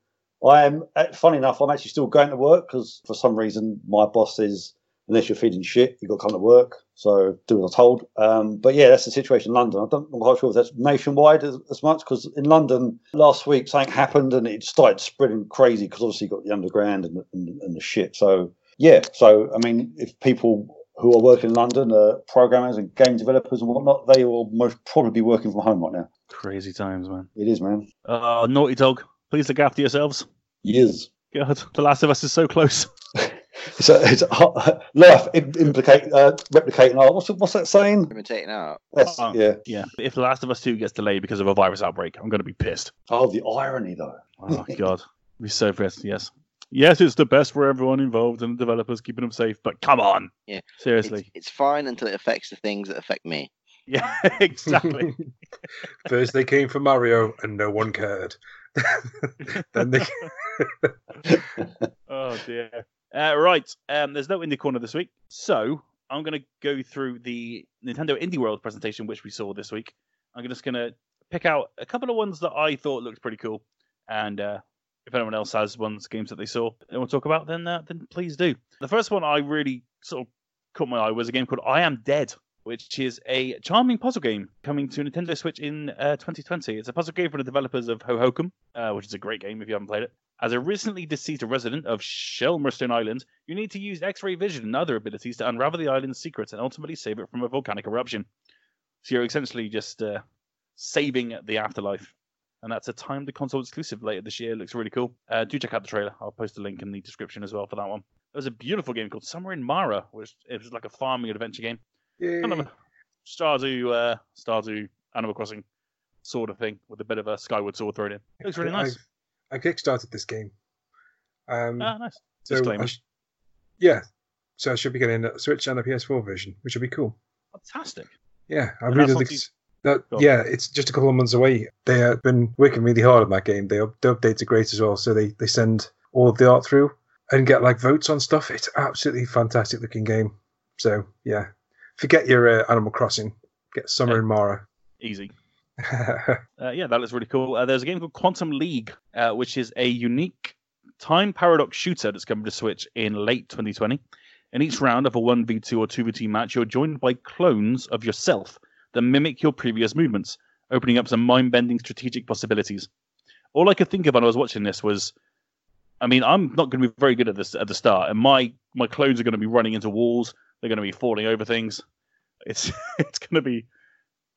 Speaker 3: I am, uh, funny enough, I'm actually still going to work because for some reason my boss says unless you're feeding shit, you've got to come to work. So do what I'm told. Um, but yeah, that's the situation in London. I don't, I'm quite sure if that's nationwide as, as much because in London last week something happened and it started spreading crazy because obviously you got the underground and, and, and the shit. So yeah, so I mean, if people who are working in London are programmers and game developers and whatnot, they will most probably be working from home right now.
Speaker 1: Crazy times, man.
Speaker 3: It is, man.
Speaker 1: Uh, Naughty Dog, please look after yourselves.
Speaker 3: Yes.
Speaker 1: God, The Last of Us is so close.
Speaker 3: It's a, it's a, life implicate uh, replicating art. What's what's that saying?
Speaker 2: Imitating art.
Speaker 3: Yes, oh, yeah,
Speaker 1: yeah. If The Last of Us Two gets delayed because of a virus outbreak, I'm going to be pissed.
Speaker 3: Oh, the irony, though.
Speaker 1: Oh God, be so pissed. Yes, yes, it's the best for everyone involved and the developers keeping them safe. But come on,
Speaker 2: yeah,
Speaker 1: seriously,
Speaker 2: it's, it's fine until it affects the things that affect me.
Speaker 1: Yeah, exactly.
Speaker 4: First they came for Mario, and no one cared. then they.
Speaker 1: oh dear. Uh, right, um, there's no indie corner this week, so I'm going to go through the Nintendo Indie World presentation which we saw this week. I'm just going to pick out a couple of ones that I thought looked pretty cool, and uh, if anyone else has ones games that they saw they want to talk about, then uh, then please do. The first one I really sort of caught my eye was a game called I Am Dead, which is a charming puzzle game coming to Nintendo Switch in uh, 2020. It's a puzzle game from the developers of Hohokum, uh, which is a great game if you haven't played it. As a recently deceased resident of Shelmerstone Island, you need to use X-ray vision and other abilities to unravel the island's secrets and ultimately save it from a volcanic eruption. So you're essentially just uh, saving the afterlife. And that's a timed console exclusive later this year. Looks really cool. Uh, do check out the trailer. I'll post a link in the description as well for that one. There's a beautiful game called Summer in Mara, which it was like a farming adventure game. Kind of a Stardew, uh, Stardew Animal Crossing sort of thing with a bit of a Skyward Sword thrown in. It looks really nice.
Speaker 4: I, I kickstarted this game. Um,
Speaker 1: Ah, nice.
Speaker 4: so sh- yeah, so I should be getting a Switch and a PS4 version, which would be cool.
Speaker 1: Fantastic.
Speaker 4: Yeah, I
Speaker 1: And
Speaker 4: really think that. Yeah, it's just a couple of months away. They have been working really hard on that game. They up, the updates are great as well. So they they send all of the art through and get like votes on stuff. It's absolutely fantastic looking game. So yeah, forget your uh, Animal Crossing. Get Summer
Speaker 1: Yeah.
Speaker 4: in Mara.
Speaker 1: Easy. Uh, yeah, that looks really cool. Uh, there's a game called Quantum League, uh, which is a unique time paradox shooter that's coming to Switch in late 2020. In each round of a 1v2 or 2v2 match, you're joined by clones of yourself that mimic your previous movements, opening up some mind bending strategic possibilities. All I could think of when I was watching this was I mean, I'm not going to be very good at this at the start, and my, my clones are going to be running into walls, they're going to be falling over things. It's it's going to be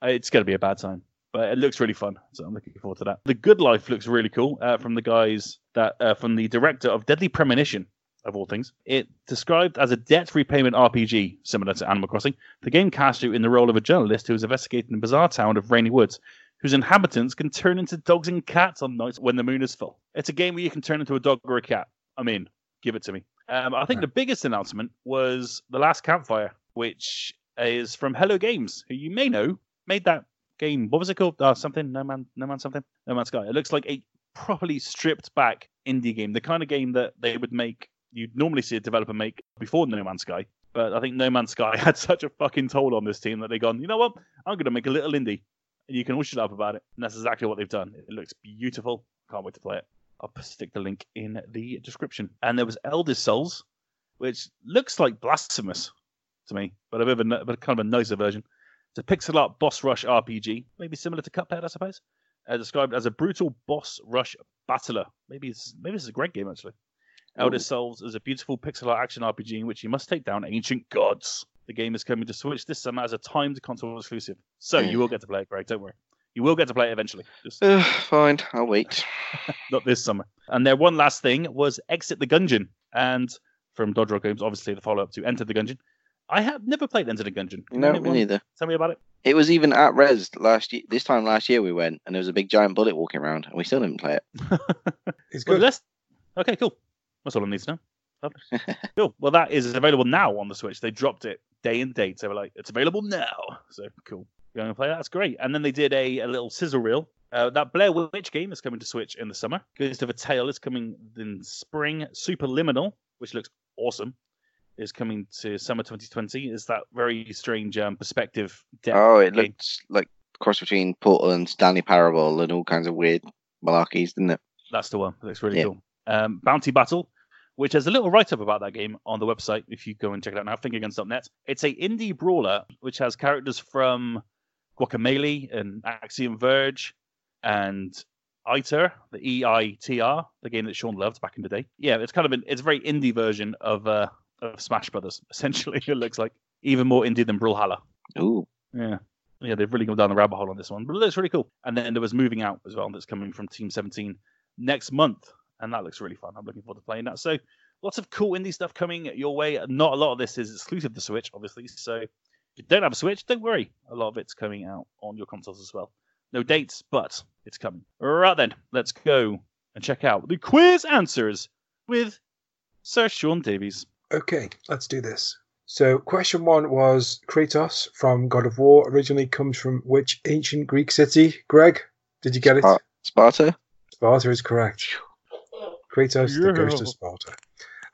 Speaker 1: it's going to be a bad time but it looks really fun. So I'm looking forward to that. The Good Life looks really cool uh, from the guys that uh, from the director of Deadly Premonition, of all things. It described as a debt repayment RPG similar to Animal Crossing. The game casts you in the role of a journalist who is investigating the bizarre town of Rainy Woods, whose inhabitants can turn into dogs and cats on nights when the moon is full. It's a game where you can turn into a dog or a cat. I'm in. Give it to me. Um, I think the biggest announcement was The Last Campfire, which is from Hello Games, who you may know made that game. What was it called? Uh, something. No man. No man. Something. No Man's Sky. It looks like a properly stripped back indie game. The kind of game that they would make. You'd normally see a developer make before No Man's Sky. But I think No Man's Sky had such a fucking toll on this team that they gone. You know what? I'm going to make a little indie, and you can all shut up about it. And that's exactly what they've done. It looks beautiful. Can't wait to play it. I'll stick the link in the description. And there was Eldest Souls, which looks like blasphemous to me, but a bit of a, but kind of a nicer version. It's a pixel art boss rush RPG, maybe similar to Cuphead, I suppose. Uh, described as a brutal boss rush battler. Maybe it's maybe this is a great game actually. Eldest
Speaker 2: Ooh.
Speaker 1: Souls is a beautiful pixel art action RPG in which you must take down ancient gods. The game is coming to Switch this summer as a timed console exclusive, so you will get to play it, Greg. Don't worry, you will get to play it eventually. Just
Speaker 2: Uh, fine, I'll wait.
Speaker 1: not this summer. And their one last thing was Exit the Gungeon, and from Dodge Roll Games, obviously the follow up to Enter the Gungeon. I have never played Enter the Gungeon. Can
Speaker 2: No, me neither.
Speaker 1: Tell me about it.
Speaker 2: It was even at Res last year. This time last year we went, and there was a big giant bullet walking around, and we still didn't play it.
Speaker 4: It's good.
Speaker 1: let's... Okay, cool. That's all I need to know. Cool. Well, that is available now on the Switch. They dropped it day and date. So they were like, it's available now. So cool. You're going to play that? That's great. And then they did a, a little sizzle reel. Uh, that Blair Witch game is coming to Switch in the summer. Ghost of a Tale is coming in spring. Superliminal, which looks awesome, is coming to summer 2020. Is that very strange um, perspective depth
Speaker 2: Oh, it looked like a cross between Portal and Stanley Parable and all kinds of weird malarkeys, didn't it?
Speaker 1: That's the one. It looks really
Speaker 2: Yeah.
Speaker 1: cool. Um, Bounty Battle, which has a little write up about that game on the website if you go and check it out now, fingerguns.net. It's a indie brawler which has characters from Guacamelee and Axiom Verge and ITER, the E I T R, the game that Sean loved back in the day. Yeah, it's kind of an it's a very indie version of uh, of Smash Brothers. Essentially, it looks like even more indie than Brawlhalla.
Speaker 2: Ooh,
Speaker 1: Yeah. Yeah, they've really gone down the rabbit hole on this one, but it looks really cool. And then there was Moving Out as well, that's coming from Team 17 next month, and that looks really fun. I'm looking forward to playing that. So, lots of cool indie stuff coming your way. Not a lot of this is exclusive to Switch, obviously. So, if you don't have a Switch, don't worry. A lot of it's coming out on your consoles as well. No dates, but it's coming. Right then, let's go and check out the quiz answers with Sir Sean Davies.
Speaker 4: Okay, let's do this. So, question one was Kratos from God of War originally comes from which ancient Greek city? Greg, did you get it?
Speaker 2: Sparta?
Speaker 4: Sparta is correct. Kratos, the ghost of Sparta.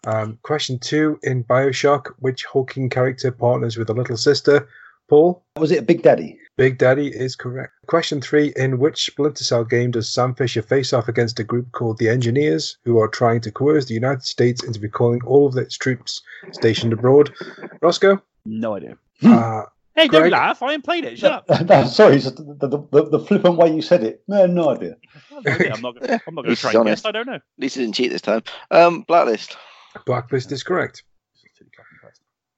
Speaker 4: Um, question two in Bioshock, which hulking character partners with a little sister? Paul,
Speaker 3: Was it a Big Daddy?
Speaker 4: Big Daddy is correct. Question three in which Splinter Cell game does Sam Fisher face off against a group called the Engineers, who are trying to coerce the United States into recalling all of its troops stationed abroad? Roscoe,
Speaker 1: No idea.
Speaker 4: Uh,
Speaker 1: Hey, don't laugh. I ain't played it. Shut up.
Speaker 3: no, sorry, the, the, the, the flippant way you said it. No, no idea.
Speaker 1: No idea. I'm not. Gonna, I'm not going to try and
Speaker 2: honest.
Speaker 1: guess. I don't know.
Speaker 2: At least he didn't cheat this time. Um, Blacklist.
Speaker 4: Blacklist is correct.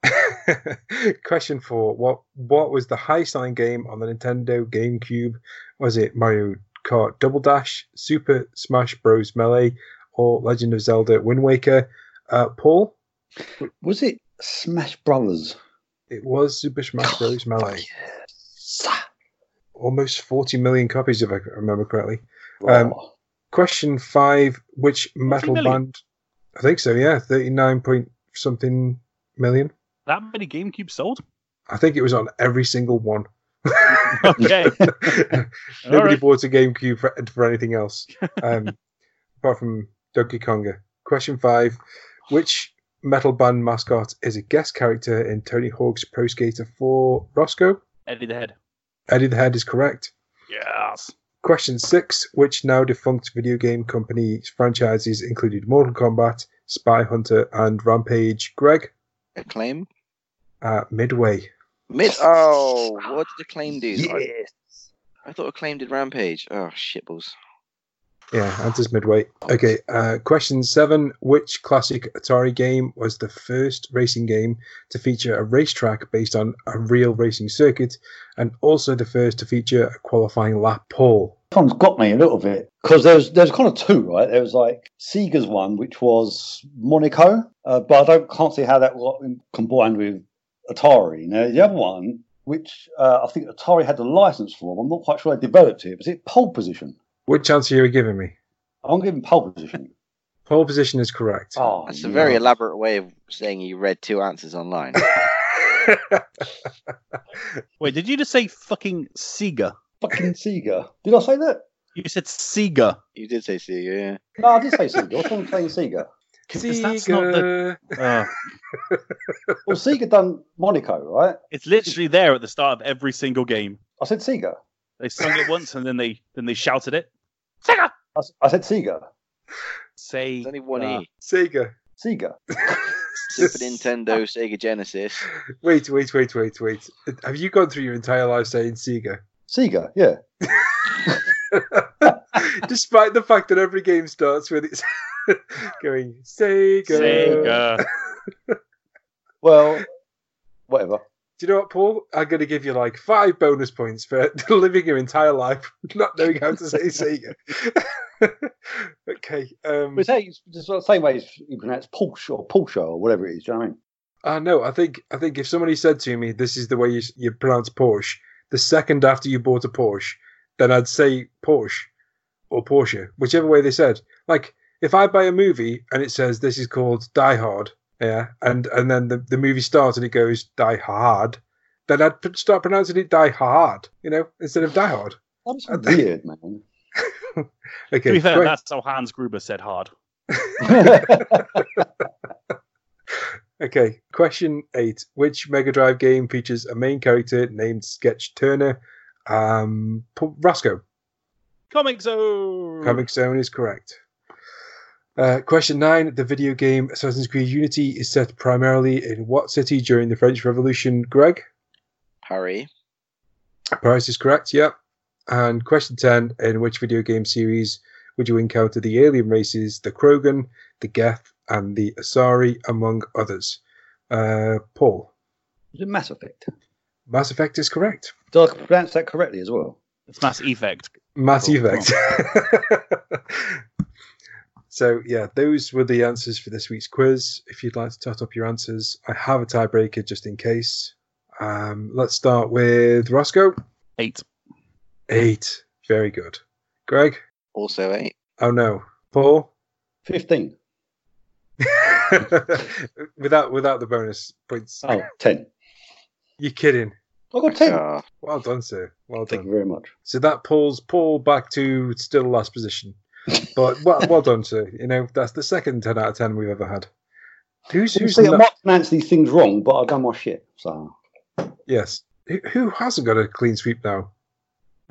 Speaker 4: Question four: What what was the high selling game on the Nintendo GameCube? Was it Mario Kart Double Dash, Super Smash Bros. Melee, or Legend of Zelda Wind Waker? Uh, Paul,
Speaker 3: Was it Smash Brothers?
Speaker 4: it was Super Smash Bros. Melee.
Speaker 3: Yes.
Speaker 4: Almost 40 million copies, if I remember correctly. Um,
Speaker 3: Oh,
Speaker 4: Question five: Which metal band? I think so. Yeah, 39 point something million.
Speaker 1: That many GameCube sold?
Speaker 4: I think it was on every single one.
Speaker 1: Okay.
Speaker 4: Nobody
Speaker 1: right.
Speaker 4: bought a GameCube for, for anything else, um, apart from Donkey Konga. Question five: Which metal band mascot is a guest character in Tony Hawk's Pro Skater 4? Roscoe.
Speaker 1: Eddie the Head.
Speaker 4: Eddie the Head is correct.
Speaker 1: Yes.
Speaker 4: Question six: Which now defunct video game company franchises included Mortal Kombat, Spy Hunter, and Rampage? Greg,
Speaker 2: Acclaim.
Speaker 4: uh, Midway.
Speaker 2: Mid. Oh, what did Acclaim do? I,
Speaker 3: yes.
Speaker 2: I thought Acclaim did Rampage. Oh, shitballs.
Speaker 4: Yeah, answers Midway. Okay, uh, question seven. Which classic Atari game was the first racing game to feature a racetrack based on a real racing circuit and also the first to feature a qualifying lap pole?
Speaker 3: This one's got me a little bit because there's there's kind of two, right? There was like Sega's one, which was Monaco, uh, but I don't can't see how that got combined with Atari. Now the other one, which uh, I think Atari had the license for, I'm not quite sure they developed it. Was it pole position?
Speaker 4: Which answer are you giving me?
Speaker 3: I'm giving pole position.
Speaker 4: Pole position is correct.
Speaker 3: Oh,
Speaker 2: That's a very elaborate way of saying you read two answers online.
Speaker 1: Wait, did you just say fucking Sega?
Speaker 3: Fucking Sega. Did I say that?
Speaker 1: You said Sega.
Speaker 2: you did say Sega, yeah.
Speaker 3: No, I did say Sega. What's wrong playing Sega. Sega?
Speaker 1: 'Cause that's not the-
Speaker 4: Sega.
Speaker 1: Uh,
Speaker 3: Well, Sega done Monaco, right?
Speaker 1: it's literally there at the start of every single game.
Speaker 3: I said Sega.
Speaker 1: They sung it once and then they then they shouted it. Sega.
Speaker 3: I said Sega.
Speaker 1: Say
Speaker 2: There's only one
Speaker 1: uh,
Speaker 2: E.
Speaker 4: Sega.
Speaker 3: Sega.
Speaker 2: Super Nintendo, Sega Genesis.
Speaker 4: Wait, wait, wait, wait, wait. Have you gone through your entire life saying Sega?
Speaker 3: Sega, yeah.
Speaker 4: Despite the fact that every game starts with it's going Sega.
Speaker 1: Sega.
Speaker 3: Well, whatever.
Speaker 4: Do you know what, Paul? I'm going to give you like five bonus points for living your entire life not knowing how to say Sega. okay. Um,
Speaker 3: But it's, how it's the same way as you pronounce Porsche or Porsche or whatever it is. Do you know what I mean?
Speaker 4: uh, no, I think I think if somebody said to me, "This is the way you, you pronounce Porsche," the second after you bought a Porsche, then I'd say Porsche or Porsche, whichever way they said. Like if I buy a movie and it says this is called Die Hard, yeah, and and then the, the movie starts and it goes Die Hard, then I'd p- start pronouncing it Die Hard, you know, instead of Die Hard.
Speaker 3: That's weird, man.
Speaker 4: Okay,
Speaker 1: to be fair,
Speaker 4: great.
Speaker 1: that's how Hans Gruber said hard.
Speaker 4: Okay, question eight. Which Mega Drive game features a main character named Sketch Turner? Um, P- Roscoe.
Speaker 1: Comix Zone.
Speaker 4: Comix Zone is correct. Uh, question nine. The video game Assassin's Creed Unity is set primarily in what city during the French Revolution? Greg?
Speaker 2: Harry.
Speaker 4: Paris is correct, yep. And question 10. In which video game series would you encounter the alien races, the Krogan, the Geth, and the Asari, among others? Uh, Paul?
Speaker 3: Is it Mass Effect?
Speaker 4: Mass Effect is correct.
Speaker 3: Did I pronounce that correctly as well?
Speaker 1: It's Mass Effect.
Speaker 4: Mass
Speaker 1: Oh,
Speaker 4: Effect. so, yeah, those were the answers for this week's quiz. If you'd like to tot up your answers, I have a tiebreaker just in case. Um, let's start with Roscoe.
Speaker 1: Eight.
Speaker 4: Eight. Very good. Greg?
Speaker 2: Also eight.
Speaker 4: Oh, no. Paul?
Speaker 3: 15.
Speaker 4: without without the bonus points.
Speaker 3: Oh, 10.
Speaker 4: You're kidding.
Speaker 3: I got 10.
Speaker 2: Ah,
Speaker 4: Well done, sir. Well
Speaker 3: Thank
Speaker 4: done.
Speaker 3: you very much.
Speaker 4: So that pulls Paul back to still last position. But well, well done, sir. You know that's the second ten out of ten we've ever had. Who's
Speaker 3: You
Speaker 4: who's
Speaker 3: see, I
Speaker 4: not,
Speaker 3: might pronounce these things wrong, but I've done my shit. So
Speaker 4: yes? Who, who hasn't got a clean sweep now?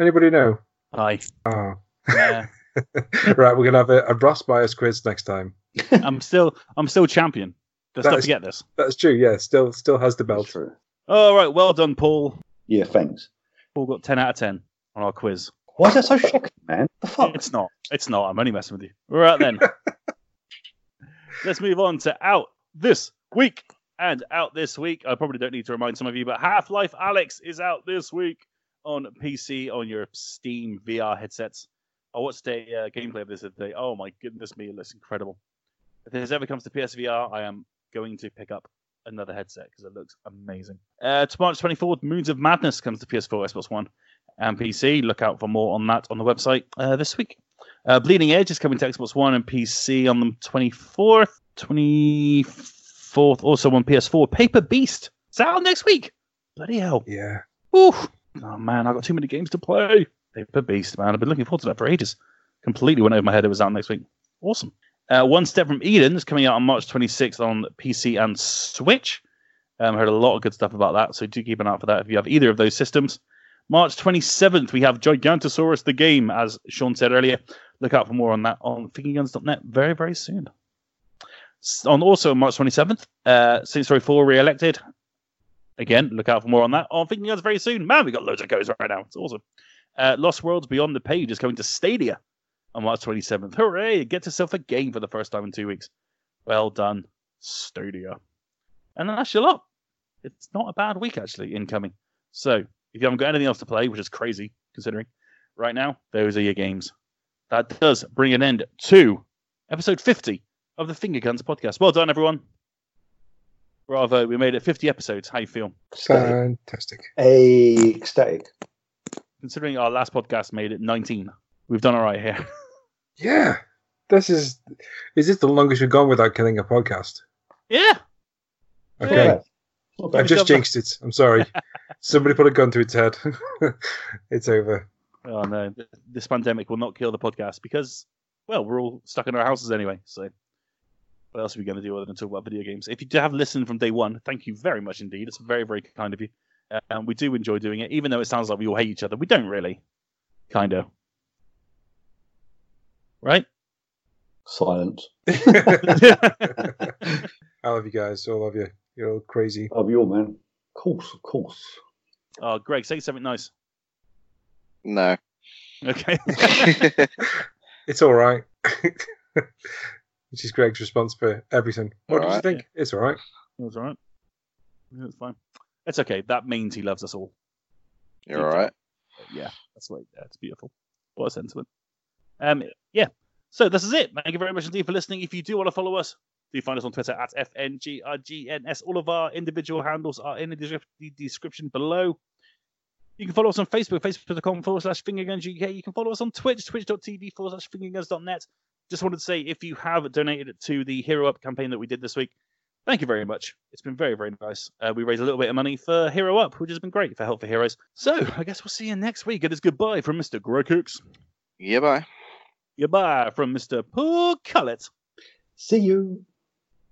Speaker 4: Anybody know?
Speaker 1: Aye.
Speaker 4: Oh,
Speaker 1: Yeah.
Speaker 4: right. We're gonna have a, a Ross bias quiz next time.
Speaker 1: I'm still I'm still champion. Let's
Speaker 4: That
Speaker 1: not
Speaker 4: is-
Speaker 1: forget this.
Speaker 4: That's true. Yeah, still still has the belt.
Speaker 3: true.
Speaker 1: All right, well done, Paul.
Speaker 3: Yeah, thanks.
Speaker 1: Paul got 10 out of 10 on our quiz.
Speaker 3: Why is that so shocking, man? The fuck?
Speaker 1: It's not. It's not. I'm only messing with you. All right, then. Let's move on to out this week. And out this week, I probably don't need to remind some of you, but Half Life Alyx is out this week on PC on your Steam VR headsets. I watched a uh, gameplay of this the other day. Oh my goodness me, it looks incredible. If this ever comes to PSVR, I am going to pick up another headset because it looks amazing. Uh, to March 24th, Moons of Madness comes to PS4, Xbox One, and PC. Look out for more on that on the website uh, this week. Uh, Bleeding Edge is coming to Xbox One and PC on the 24th, 24th, also on PS4. Paper Beast. It's out next week. Bloody hell.
Speaker 4: Yeah.
Speaker 1: Oof. Oh man, I got too many games to play. Paper Beast, man. I've been looking forward to that for ages. Completely went over my head. It was out next week. Awesome. Uh, One Step from Eden is coming out on March 26th on PC and Switch. Um, heard a lot of good stuff about that, so do keep an eye out for that if you have either of those systems. March 27th, we have Gigantosaurus the game, as Sean said earlier. Look out for more on that on fingerguns.net very, very soon. On also March 27th, uh, Saints Row 4 re-elected. Again, look out for more on that on Finger Guns very soon. Man, we got loads of goes right now. It's awesome. Uh, Lost Words Beyond the Page is coming to Stadia on March 27th. Hooray! Get yourself a game for the first time in two weeks. Well done, Stadia. And that's your lot. It's not a bad week, actually, incoming. So, if you haven't got anything else to play, which is crazy considering, right now, those are your games. That does bring an end to episode 50 of the Finger Guns podcast. Well done, everyone. Bravo, we made it 50 episodes. How you feel?
Speaker 4: Fantastic.
Speaker 3: Ecstatic.
Speaker 1: Considering our last podcast made it 19, we've done all right here.
Speaker 4: Yeah. This is is this the longest we've gone without killing a podcast?
Speaker 1: yeah.
Speaker 4: Okay.
Speaker 3: Yeah. Not.
Speaker 4: I've just jinxed it. I'm sorry. Somebody put a gun to its head. it's over.
Speaker 1: Oh no, this pandemic will not kill the podcast because, well, we're all stuck in our houses anyway. So, what else are we going to do other than talk about video games? If you have listened from day one, thank you very much indeed. It's very, very kind of you. And we do enjoy doing it, even though it sounds like we all hate each other. We don't really, kind of. Right?
Speaker 3: Silence.
Speaker 4: I love you guys. I love you. You're all crazy.
Speaker 3: Love you all, man. Of course, of course.
Speaker 1: oh, Greg, say something nice.
Speaker 2: No.
Speaker 1: Okay.
Speaker 4: It's all right. Which is Greg's response for everything. What did you
Speaker 2: Alright.
Speaker 4: think? It's all right.
Speaker 1: That's all right. Yeah, It's fine. It's okay. That means he loves us all.
Speaker 2: You're all right.
Speaker 1: yeah, that's right. Yeah, it's beautiful. What a sentiment. Um, yeah. So this is it. Thank you very much indeed for listening. If you do want to follow us, do find us on Twitter at FNGRGNS. All of our individual handles are in the the description below. You can follow us on Facebook, facebook.com forward slash fingergunsuk. You can follow us on Twitch, twitch.tv forward slash fingerguns.net. Just wanted to say if you have donated to the Hero Up campaign that we did this week, thank you very much. It's been very, very nice. Uh, we raised a little bit of money for Hero Up, which has been great for Help for Heroes. So I guess we'll see you next week. It is goodbye from Mr. Greg Hicks.
Speaker 2: Yeah, bye.
Speaker 1: Goodbye from Mr. Paul Cullett.
Speaker 3: See you.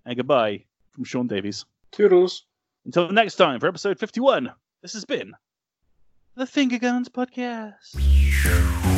Speaker 1: And goodbye from Sean Davies.
Speaker 4: Toodles.
Speaker 1: Until next time for episode 51, this has been the Finger Guns Podcast.